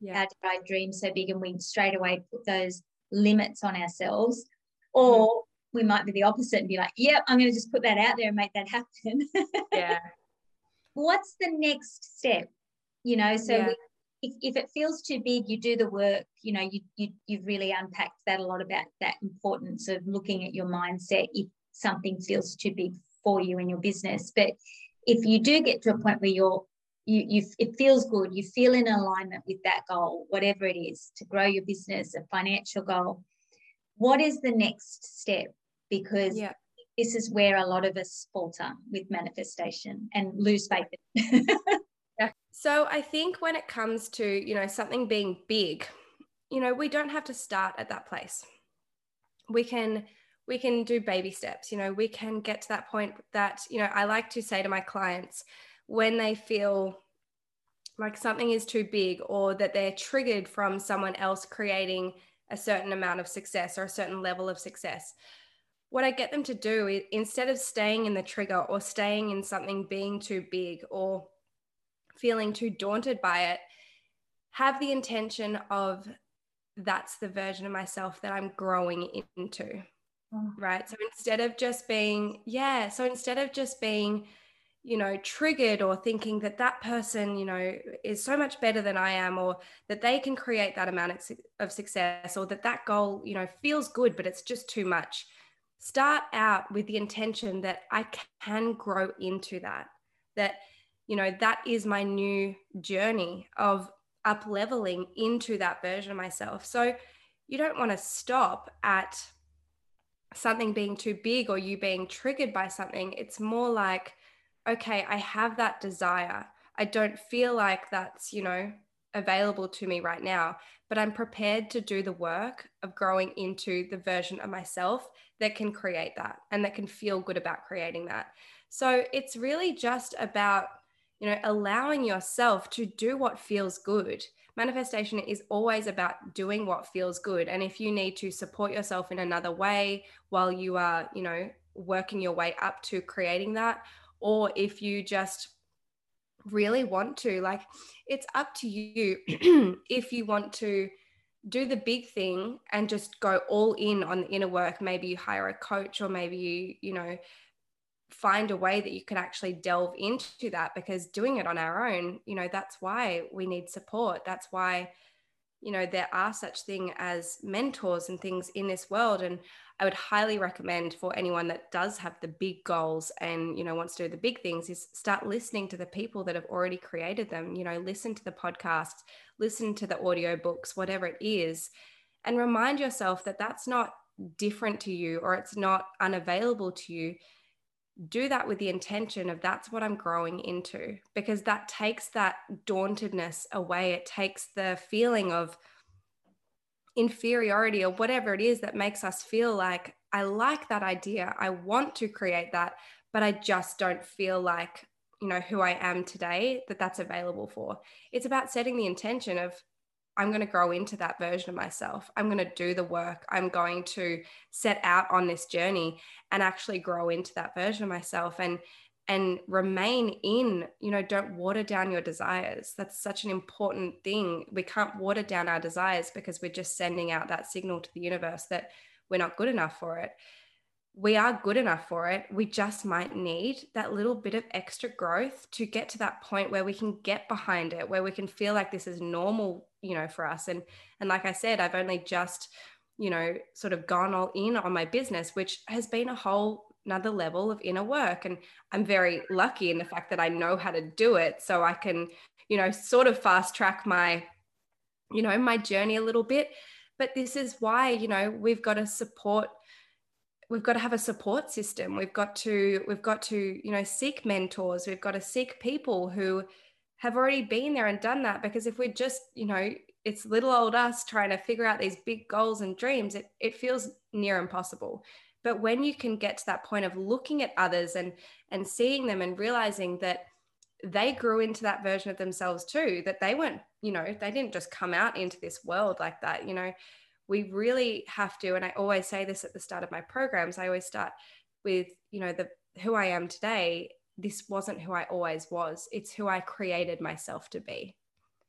Yeah. How did I dream so big? And we straight away put those limits on ourselves. Or mm. we might be the opposite and be like, yep, I'm going to just put that out there and make that happen. <laughs> yeah. What's the next step? You know, so yeah. we if, if it feels too big, you do the work, you know, you, you, you've really unpacked that a lot about that importance of looking at your mindset if something feels too big for you and your business. But if you do get to a point where you're you, you it feels good you feel in alignment with that goal whatever it is to grow your business a financial goal what is the next step because yeah. this is where a lot of us falter with manifestation and lose faith <laughs> So I think when it comes to, you know, something being big, you know, we don't have to start at that place. We can we can do baby steps, you know, we can get to that point that, you know, I like to say to my clients when they feel like something is too big or that they're triggered from someone else creating a certain amount of success or a certain level of success. What I get them to do is instead of staying in the trigger or staying in something being too big or feeling too daunted by it, have the intention of that's the version of myself that I'm growing into. Oh. Right. So instead of just being, yeah, so instead of just being, you know, triggered or thinking that that person, you know, is so much better than I am, or that they can create that amount of success, or that that goal, you know, feels good, but it's just too much. Start out with the intention that I can grow into that, that you know that is my new journey of up leveling into that version of myself so you don't want to stop at something being too big or you being triggered by something it's more like okay i have that desire. I don't feel like that's you know available to me right now but i'm prepared to do the work of growing into the version of myself that can create that and that can feel good about creating that. So it's really just about you know allowing yourself to do what feels good manifestation is always about doing what feels good. And if you need to support yourself in another way while you are you know working your way up to creating that or if you just really want to like it's up to you <clears throat> if you want to do the big thing and just go all in on the inner work. Maybe you hire a coach or maybe you you know find a way that you can actually delve into that because doing it on our own you know that's why we need support. That's why you know there are such thing as mentors and things in this world. And i would highly recommend for anyone that does have the big goals and you know wants to do the big things is start listening to the people that have already created them you know listen to the podcasts listen to the audio books whatever it is and remind yourself that that's not different to you or it's not unavailable to you do that with the intention of that's what I'm growing into because that takes that dauntedness away. It takes the feeling of inferiority or whatever it is that makes us feel like I like that idea. I want to create that, but I just don't feel like, you know, who I am today that that's available for. It's about setting the intention of, I'm going to grow into that version of myself. I'm going to do the work. I'm going to set out on this journey and actually grow into that version of myself and and remain in, you know, don't water down your desires. That's such an important thing. We can't water down our desires because we're just sending out that signal to the universe that we're not good enough for it. We are good enough for it. We just might need that little bit of extra growth to get to that point where we can get behind it, where we can feel like this is normal, you know, for us. And and like I said, I've only just, you know, sort of gone all in on my business, which has been a whole another level of inner work. And I'm very lucky in the fact that I know how to do it. So I can, you know, sort of fast track my, you know, my journey a little bit but this is why you know we've got to support we've got to have a support system. We've got to we've got to you know seek mentors. We've got to seek people who have already been there and done that because if we're just you know it's little old us trying to figure out these big goals and dreams it, it feels near impossible. But when you can get to that point of looking at others and and seeing them and realizing that they grew into that version of themselves too that they weren't you know they didn't just come out into this world like that you know we really have to and i always say this at the start of my programs i always start with you know the who i am today this wasn't who i always was it's who i created myself to be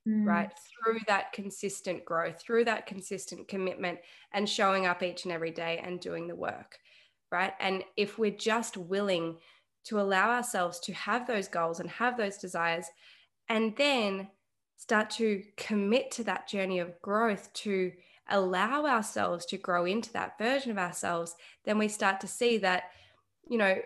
mm. right through that consistent growth through that consistent commitment and showing up each and every day and doing the work right and if we're just willing to allow ourselves to have those goals and have those desires and then start to commit to that journey of growth to allow ourselves to grow into that version of ourselves then we start to see that you know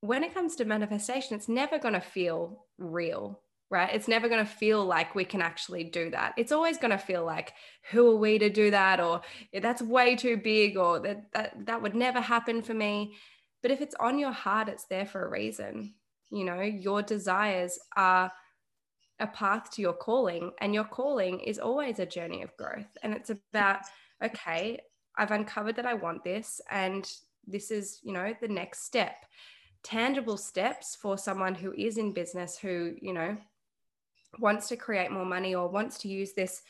when it comes to manifestation it's never going to feel real right? It's never going to feel like we can actually do that. It's always going to feel like who are we to do that? Or that's way too big or that that, that would never happen for me. But if it's on your heart, it's there for a reason. You know, your desires are a path to your calling, and your calling is always a journey of growth. And it's about, okay, I've uncovered that I want this, and this is, you know, the next step. Tangible steps for someone who is in business who, you know, wants to create more money or wants to use this,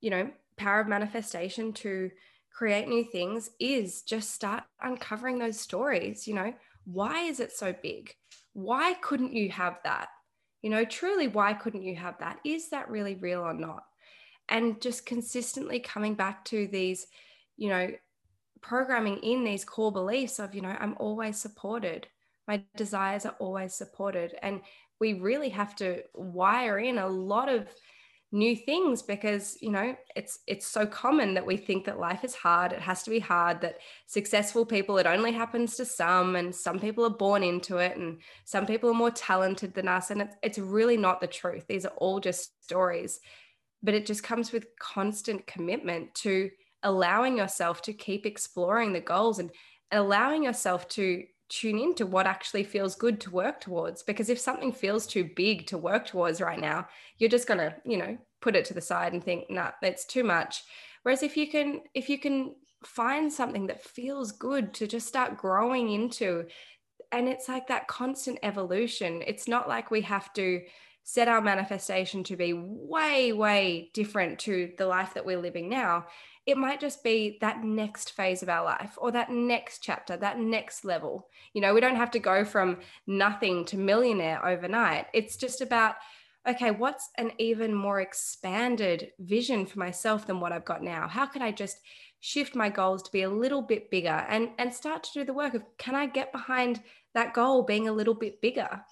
you know, power of manifestation to create new things is just start uncovering those stories. You know, why is it so big? Why couldn't you have that? You know, truly, why couldn't you have that? Is that really real or not? And just consistently coming back to these, you know, programming in these core beliefs of, you know, I'm always supported. My desires are always supported. And we really have to wire in a lot of new things because you know it's it's so common that we think that life is hard. It has to be hard that successful people it only happens to some and some people are born into it and some people are more talented than us and it's, it's really not the truth. These are all just stories. But it just comes with constant commitment to allowing yourself to keep exploring the goals and allowing yourself to tune into what actually feels good to work towards because if something feels too big to work towards right now you're just going to you know put it to the side and think nah that's too much. Whereas if you can if you can find something that feels good to just start growing into and it's like that constant evolution it's not like we have to set our manifestation to be way way different to the life that we're living now it might just be that next phase of our life or that next chapter, that next level. You know, we don't have to go from nothing to millionaire overnight. It's just about, okay, what's an even more expanded vision for myself than what I've got now? How can I just shift my goals to be a little bit bigger and, and start to do the work of can I get behind that goal being a little bit bigger?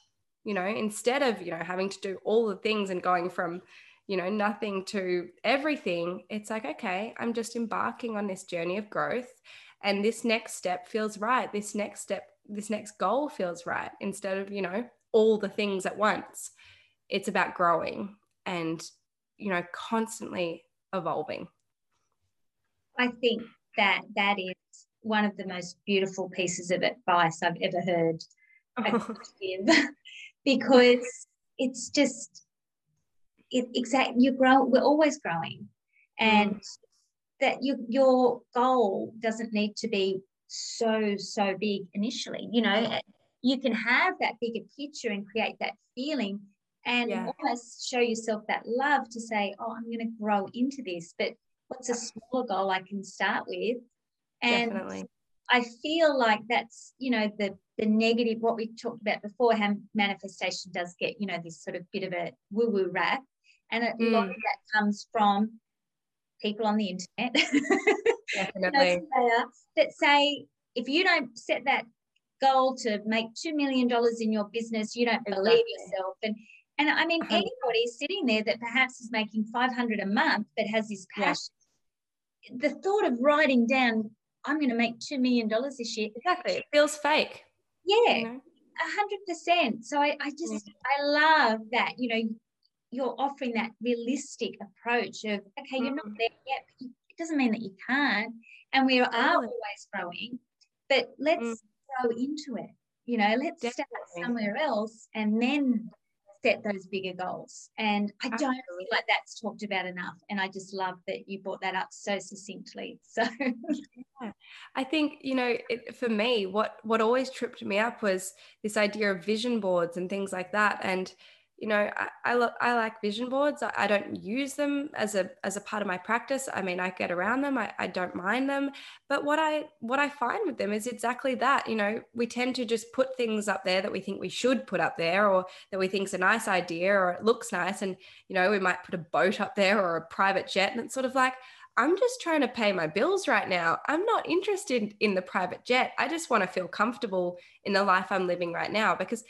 You know, instead of, you know, having to do all the things and going from, you know, nothing to everything, it's like, okay, I'm just embarking on this journey of growth. And this next step feels right. This next step, this next goal feels right. Instead of, you know, all the things at once, it's about growing and, you know, constantly evolving. I think that that is one of the most beautiful pieces of advice I've ever heard give <laughs> <laughs> because it's just it, exact you grow we're always growing and mm. that you, your goal doesn't need to be so so big initially you know you can have that bigger picture and create that feeling and yeah. almost show yourself that love to say oh i'm going to grow into this but what's a smaller goal i can start with and Definitely. i feel like that's you know the the negative what we talked about before how manifestation does get you know this sort of bit of a woo woo rap and a mm. lot of that comes from people on the internet <laughs> Definitely. that say if you don't set that goal to make $2 million in your business, you don't exactly. believe yourself. And and I mean, anybody sitting there that perhaps is making 500 a month but has this passion, yeah. the thought of writing down, I'm going to make $2 million this year. Exactly. It feels fake. Yeah. You know? 100%. So I, I just, I love that, you know, you're offering that realistic approach of, okay, you're not mm. there yet, it doesn't mean that you can't. And we are always growing, but let's mm. grow into it. You know, let's Definitely. start somewhere else and then set those bigger goals. And I don't feel like that's talked about enough. And I just love that you brought that up so succinctly. <laughs> So yeah. I think, you know, it, for me, what what always tripped me up was this idea of vision boards and things like that. And you know I, I, I like vision boards. I, I, don't use them as a as a part of my practice. I mean i get around them. I, I don't mind them. But what i what i find with them is exactly that you know we tend to just put things up there that we think we should put up there or that we think is a nice idea or it looks nice. And you know we might put a boat up there or a private jet. And it's sort of like I'm just trying to pay my bills right now. I'm not interested in the private jet. I just want to feel comfortable in the life I'm living right now because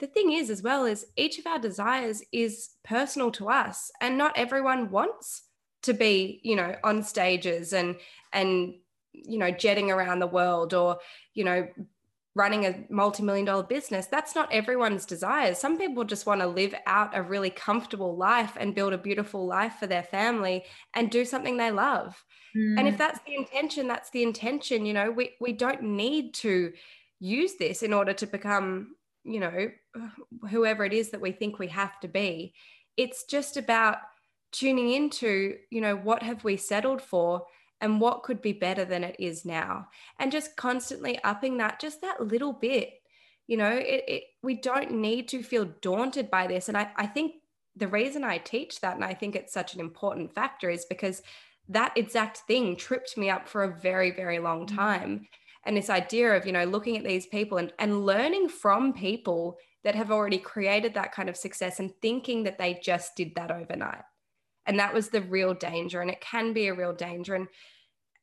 the thing is as well is each of our desires is personal to us and not everyone wants to be you know on stages and and you know jetting around the world or you know running a multi-million dollar business that's not everyone's desires some people just want to live out a really comfortable life and build a beautiful life for their family and do something they love mm. and if mm. that's the intention that's the intention you know we we don't need to use this in order to become you know, whoever it is that we think we have to be. It's just about tuning into, you know, what have we settled for and what could be better than it is now. And just constantly upping that just that little bit. You know, it, it we don't need to feel daunted by this. And I, I think the reason I teach that and I think it's such an important factor is because that exact thing tripped me up for a very, very long mm. time and this idea of you know looking at these people and, and learning from people that have already created that kind of success and thinking that they just did that overnight. And that was the real danger and it can be a real danger. And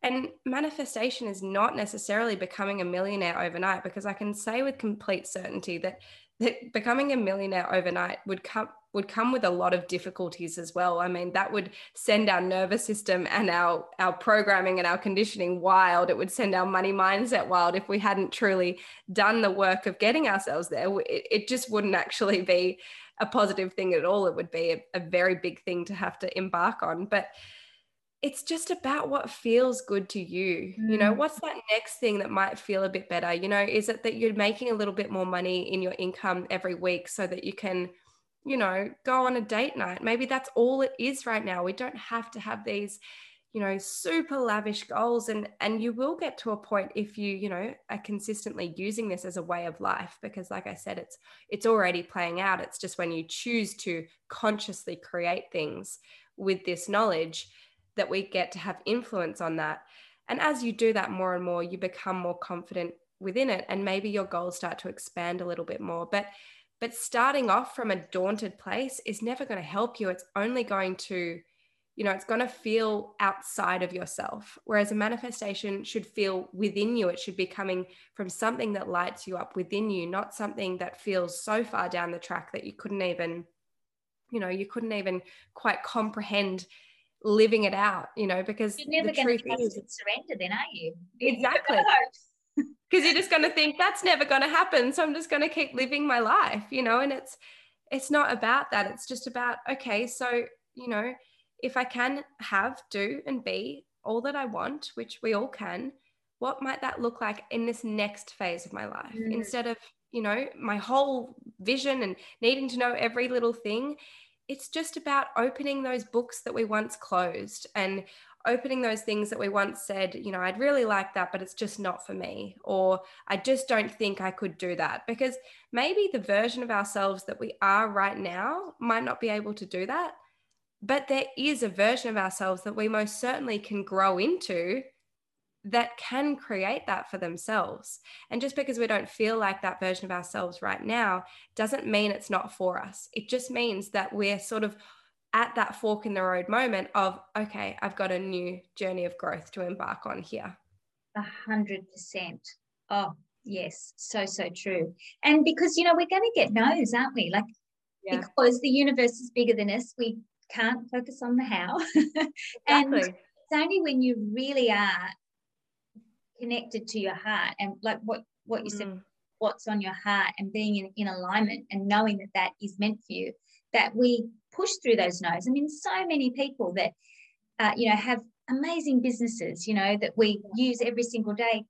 and manifestation is not necessarily becoming a millionaire overnight because i can say with complete certainty that that becoming a millionaire overnight would come would come with a lot of difficulties as well. I mean, that would send our nervous system and our our programming and our conditioning wild. It would send our money mindset wild if we hadn't truly done the work of getting ourselves there. It, it just wouldn't actually be a positive thing at all. It would be a, a very big thing to have to embark on. But it's just about what feels good to you. Mm. You know, mm. what's that next thing that might feel a bit better? You know, is it that you're making a little bit more money in your income every week so that you can, you know, go on a date night? Maybe that's all it is right now. We don't have to have these, you know, super lavish goals and and you will get to a point if you, you know, are consistently using this as a way of life because like I said it's it's already playing out. It's just when you choose to consciously create things with this knowledge that we get to have influence on that. And as you do that more and more, you become more confident within it and maybe your goals start to expand a little bit more. But but starting off from a daunted place is never going to help you. It's only going to you know, it's going to feel outside of yourself. Whereas a manifestation should feel within you. It should be coming from something that lights you up within you, not something that feels so far down the track that you couldn't even, you know, you couldn't even quite comprehend living it out, you know, because you're never to trust and surrender then, are you? Exactly. Because <laughs> you're just going to think that's never going to happen. So I'm just going to keep living my life, you know, and it's it's not about that. It's just about, okay, so, you know, if I can have, do, and be all that I want, which we all can, what might that look like in this next phase of my life? Mm. Instead of, you know, my whole vision and needing to know every little thing, it's just about opening those books that we once closed and opening those things that we once said, you know, I'd really like that, but it's just not for me. Or I just don't think I could do that. Because maybe the version of ourselves that we are right now might not be able to do that. But there is a version of ourselves that we most certainly can grow into that can create that for themselves. And just because we don't feel like that version of ourselves right now doesn't mean it's not for us. It just means that we're sort of at that fork in the road moment of, okay, I've got a new journey of growth to embark on here. A hundred percent. Oh, yes. So, so true. And because, you know, we're going to get no's, aren't we? Like, yeah. because the universe is bigger than us, we can't focus on the how. <laughs> and exactly. it's only when you really are connected to your heart and like what what you mm. said what's on your heart and being in, in alignment and knowing that that is meant for you that we push through those no's i mean so many people that uh, you know have amazing businesses you know that we use every single day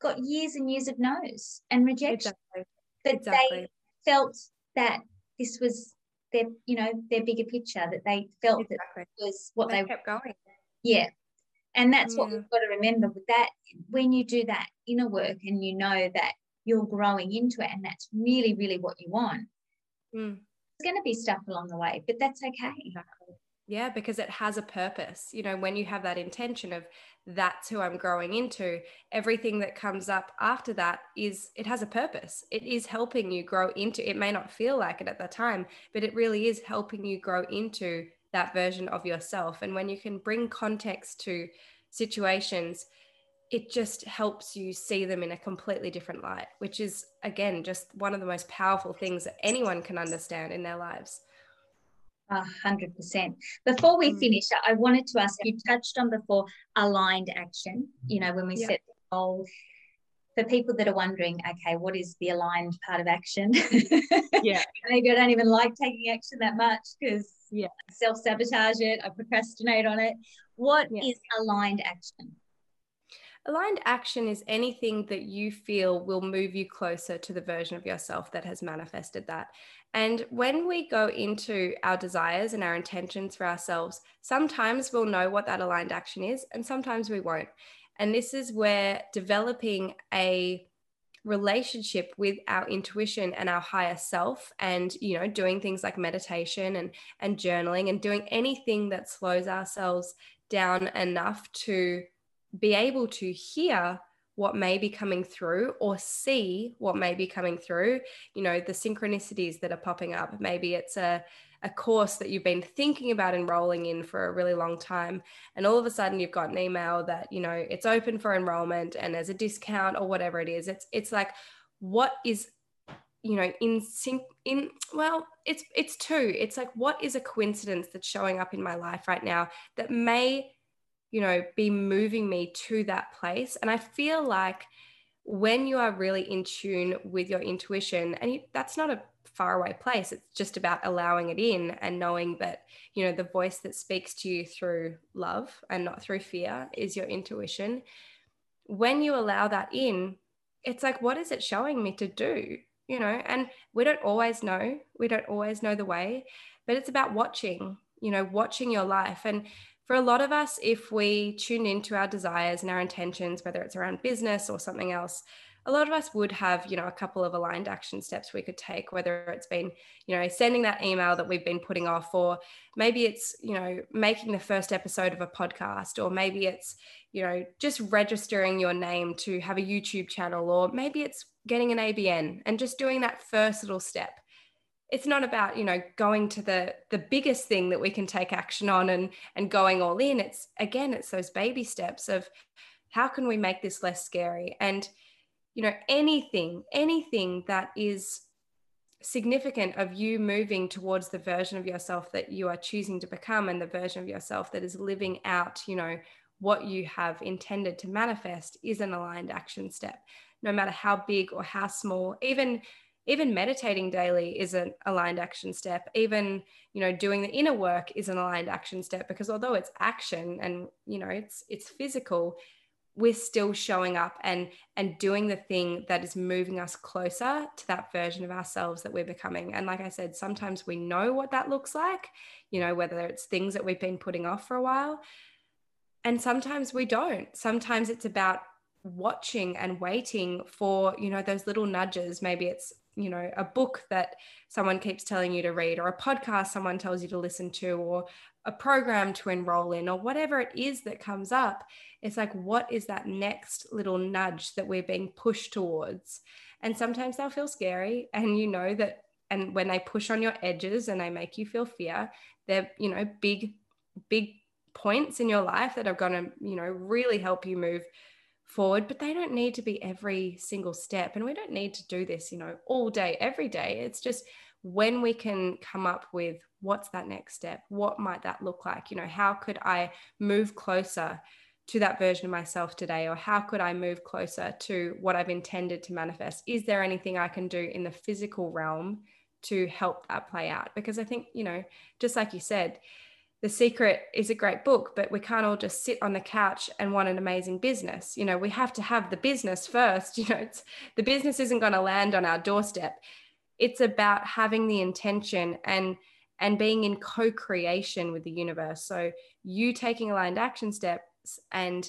got years and years of no's and rejection exactly. that exactly. they felt that this was their you know their bigger picture that they felt exactly. that was what they, they kept going yeah and that's what we've got to remember with that. When you do that inner work and you know that you're growing into it and that's really, really what you want, mm. there's going to be stuff along the way, but that's okay. Exactly. Yeah, because it has a purpose. You know, when you have that intention of that's who I'm growing into, everything that comes up after that is it has a purpose. It is helping you grow into it may not feel like it at the time, but it really is helping you grow into that version of yourself. And when you can bring context to situations, it just helps you see them in a completely different light, which is, again, just one of the most powerful things that anyone can understand in their lives. A hundred percent. Before we mm. finish, I wanted to ask you touched on before aligned action. You know, when we set the goal, for people that are wondering, okay, what is the aligned part of action? <laughs> Yeah. Maybe I don't even like taking action that much because yeah, self sabotage it, I procrastinate on it. What yeah. is aligned action? Aligned action is anything that you feel will move you closer to the version of yourself that has manifested that. And when we go into our desires and our intentions for ourselves, sometimes we'll know what that aligned action is, and sometimes we won't. And this is where developing a relationship with our intuition and our higher self and you know doing things like meditation and and journaling and doing anything that slows ourselves down enough to be able to hear what may be coming through or see what may be coming through. You know the synchronicities that are popping up maybe it's a a course that you've been thinking about enrolling in for a really long time and all of a sudden you've got an email that you know it's open for enrollment and there's a discount or whatever it is it's it's like what is you know in sync in well it's it's two. It's like what is a coincidence that's showing up in my life right now that may you know be moving me to that place? And i feel like when you are really in tune with your intuition and you, that's not a faraway place. It's just about allowing it in and knowing that you know the voice that speaks to you through love and not through fear is your intuition. When you allow that in it's like what is it showing me to do? You know and we don't always know. We don't always know the way but it's about watching you know watching your life. And for a lot of us if we tune into our desires and our intentions whether it's around business or something else a lot of us would have you know a couple of aligned action steps we could take whether it's been you know sending that email that we've been putting off or maybe it's you know making the first episode of a podcast or maybe it's you know just registering your name to have a youtube channel or maybe it's getting an abn and just doing that first little step. It's not about you know going to the the biggest thing that we can take action on and and going all in. It's again it's those baby steps of how can we make this less scary? And you know anything anything that is significant of you moving towards the version of yourself that you are choosing to become and the version of yourself that is living out you know what you have intended to manifest is an aligned action step. No matter how big or how small even even meditating daily is an aligned action step. Even you know doing the inner work is an aligned action step because although it's action and you know it's it's physical we're still showing up and and doing the thing that is moving us closer to that version of ourselves that we're becoming. And like i said sometimes we know what that looks like you know whether it's things that we've been putting off for a while. And sometimes we don't. Sometimes it's about watching and waiting for you know those little nudges. Maybe it's you know a book that someone keeps telling you to read or a podcast someone tells you to listen to or a program to enroll in or whatever it is that comes up it's like what is that next little nudge that we're being pushed towards? And sometimes they'll feel scary and you know that and when they push on your edges and they make you feel fear they're you know big big points in your life that are going to you know really help you move forward but they don't need to be every single step. And we don't need to do this you know all day every day. It's just when we can come up with what's that next step what might that look like you know how could i move closer to that version of myself today or how could i move closer to what i've intended to manifest is there anything i can do in the physical realm to help that play out because i think you know just like you said the Secret is a great book, but we can't all just sit on the couch and want an amazing business. You know, we have to have the business first. <laughs> You know, the business isn't going to land on our doorstep. It's about having the intention and and being in co-creation with the universe. So you taking aligned action steps and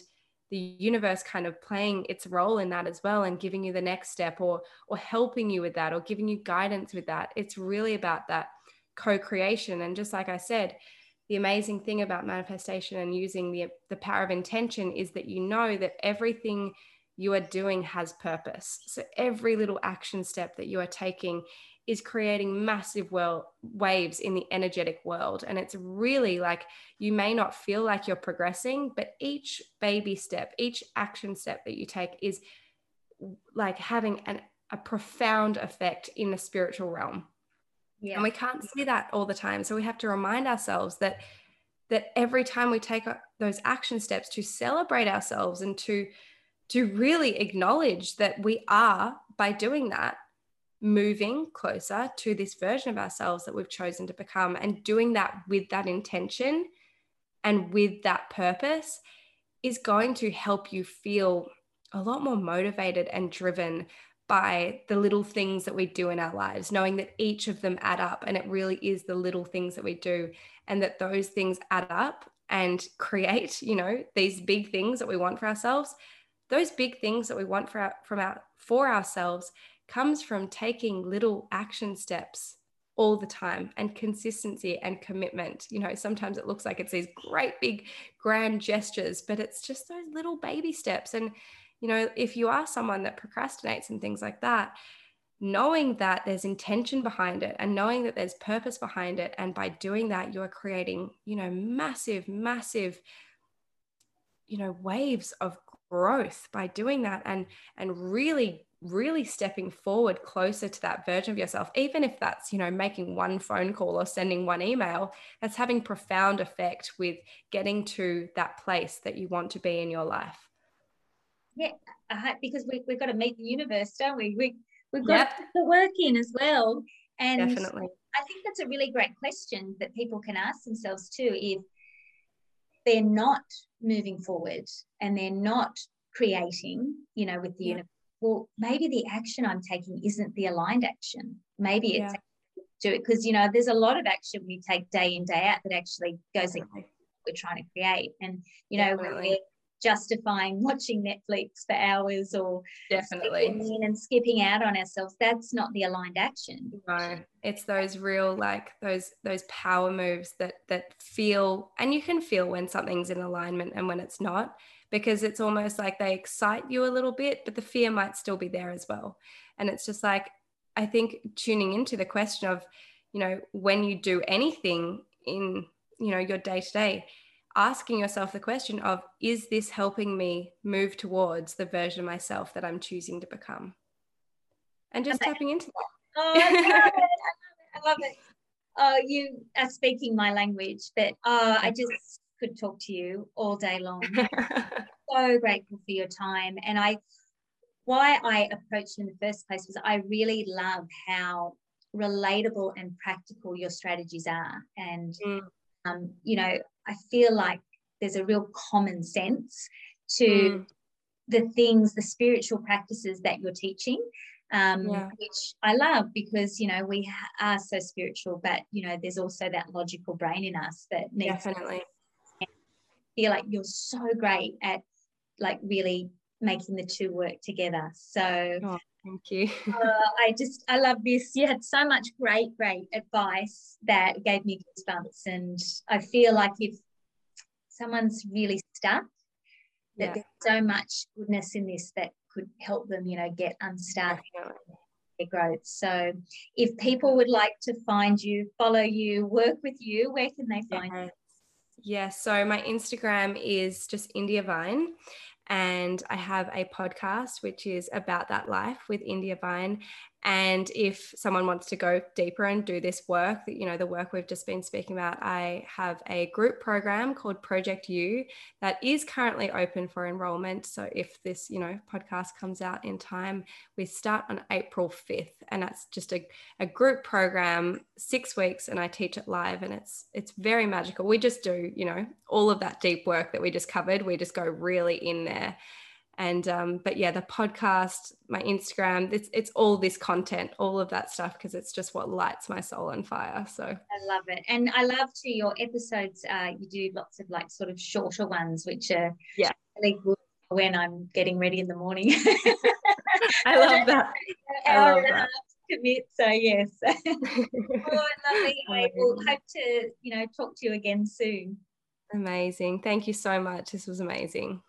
the universe kind of playing its role in that as well and giving you the next step or or helping you with that or giving you guidance with that. It's really about that co-creation. And just like I said, the amazing thing about manifestation and using the, the power of intention is that you know that everything you are doing has purpose. So every little action step that you are taking is creating massive well waves in the energetic world and it's really like you may not feel like you're progressing but each baby step each action step that you take is like having an, a profound effect in the spiritual realm yeah. And we can't see that all the time. So we have to remind ourselves that that every time we take those action steps to celebrate ourselves and to to really acknowledge that we are by doing that moving closer to this version of ourselves that we've chosen to become and doing that with that intention and with that purpose is going to help you feel a lot more motivated and driven by the little things that we do in our lives, knowing that each of them add up and it really is the little things that we do and that those things add up and create, you know, these big things that we want for ourselves. Those big things that we want for our, from our for ourselves comes from taking little action steps all the time and consistency and commitment. You know, sometimes it looks like it's these great big grand gestures, but it's just those little baby steps and you know, if you are someone that procrastinates and things like that, knowing that there's intention behind it and knowing that there's purpose behind it and by doing that you're creating you know massive massive you know waves of growth by doing that and and really really stepping forward closer to that version of yourself even if that's you know making one phone call or sending one email that's having profound effect with getting to that place that you want to be in your life yeah, uh-huh, because we, we've got to meet the universe, don't we? we we've got yep. to put the work in as well. And Definitely. I think that's a really great question that people can ask themselves too. If they're not moving forward and they're not creating, you know, with the universe, well, maybe the action I'm taking isn't the aligned action. Maybe it's yeah. do it because you know there's a lot of action we take day in day out that actually goes against what we're trying to create. And you know, we're justifying <laughs> watching Netflix for hours or definitely in and skipping out on ourselves. That's not the aligned action. No, it's those real like those those power moves that that feel and you can feel when something's in alignment and when it's not because it's almost like they excite you a little bit, but the fear might still be there as well. And it's just like I think tuning into the question of, you know, when you do anything in, you know, your day to day, asking yourself the question of is this helping me move towards the version of myself that I'm choosing to become? And just tapping into that. Oh, I love it. I love it. <laughs> I love it. Oh, you are speaking my language, but uh, I just could talk to you all day long. <laughs> so grateful for your time. And I, why I approached in the first place was I really love how relatable and practical your strategies are. And, mm. um, you know, I feel like there's a real common sense to mm. the things, the spiritual practices that you're teaching. Um, yeah. which I love because you know we are so spiritual, but you know there's also that logical brain in us that needs definitely feel like you're so great at like really making the two work together. So oh, thank you. <laughs> uh, I just I love this. You had so much great, great advice that gave me goosebumps, and I feel like if someone's really stuck, that yeah. there's so much goodness in this that could help them, you know, get unstuck. Their growth. So, if people would like to find you, follow you, work with you, where can they find yeah. you? Yeah, so my Instagram is just India Vine, and I have a podcast which is about that life with India Vine. And if someone wants to go deeper and do this work, you know, the work we've just been speaking about, I have a group program called Project You that is currently open for enrollment. So if this, you know, podcast comes out in time, we start on April 5th. And that's just a, a group program, six weeks, and I teach it live. And it's it's very magical. We just do, you know, all of that deep work that we just covered. We just go really in there and um, but yeah the podcast my instagram it's it's all this content all of that stuff because it's just what lights my soul on fire so. I love it. And i love to your episodes uh, you do lots of like sort of shorter ones which are yeah. really good when i'm getting ready in the morning. <laughs> I love that. I love that. commit so yes. <laughs> <laughs> Oh lovely. I will hope to you know talk to you again soon. Amazing. Thank you so much. This was amazing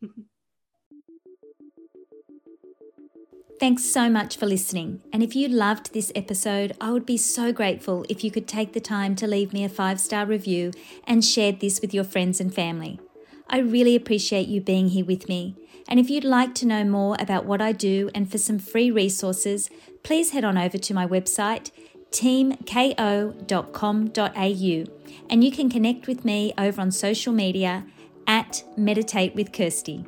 <laughs> Thanks so much for listening. And if you loved this episode, I would be so grateful if you could take the time to leave me a five star review and share this with your friends and family. I really appreciate you being here with me. And if you'd like to know more about what I do and for some free resources, please head on over to my website, teamko.com.au, and you can connect with me over on social media at Meditate with Kirsty.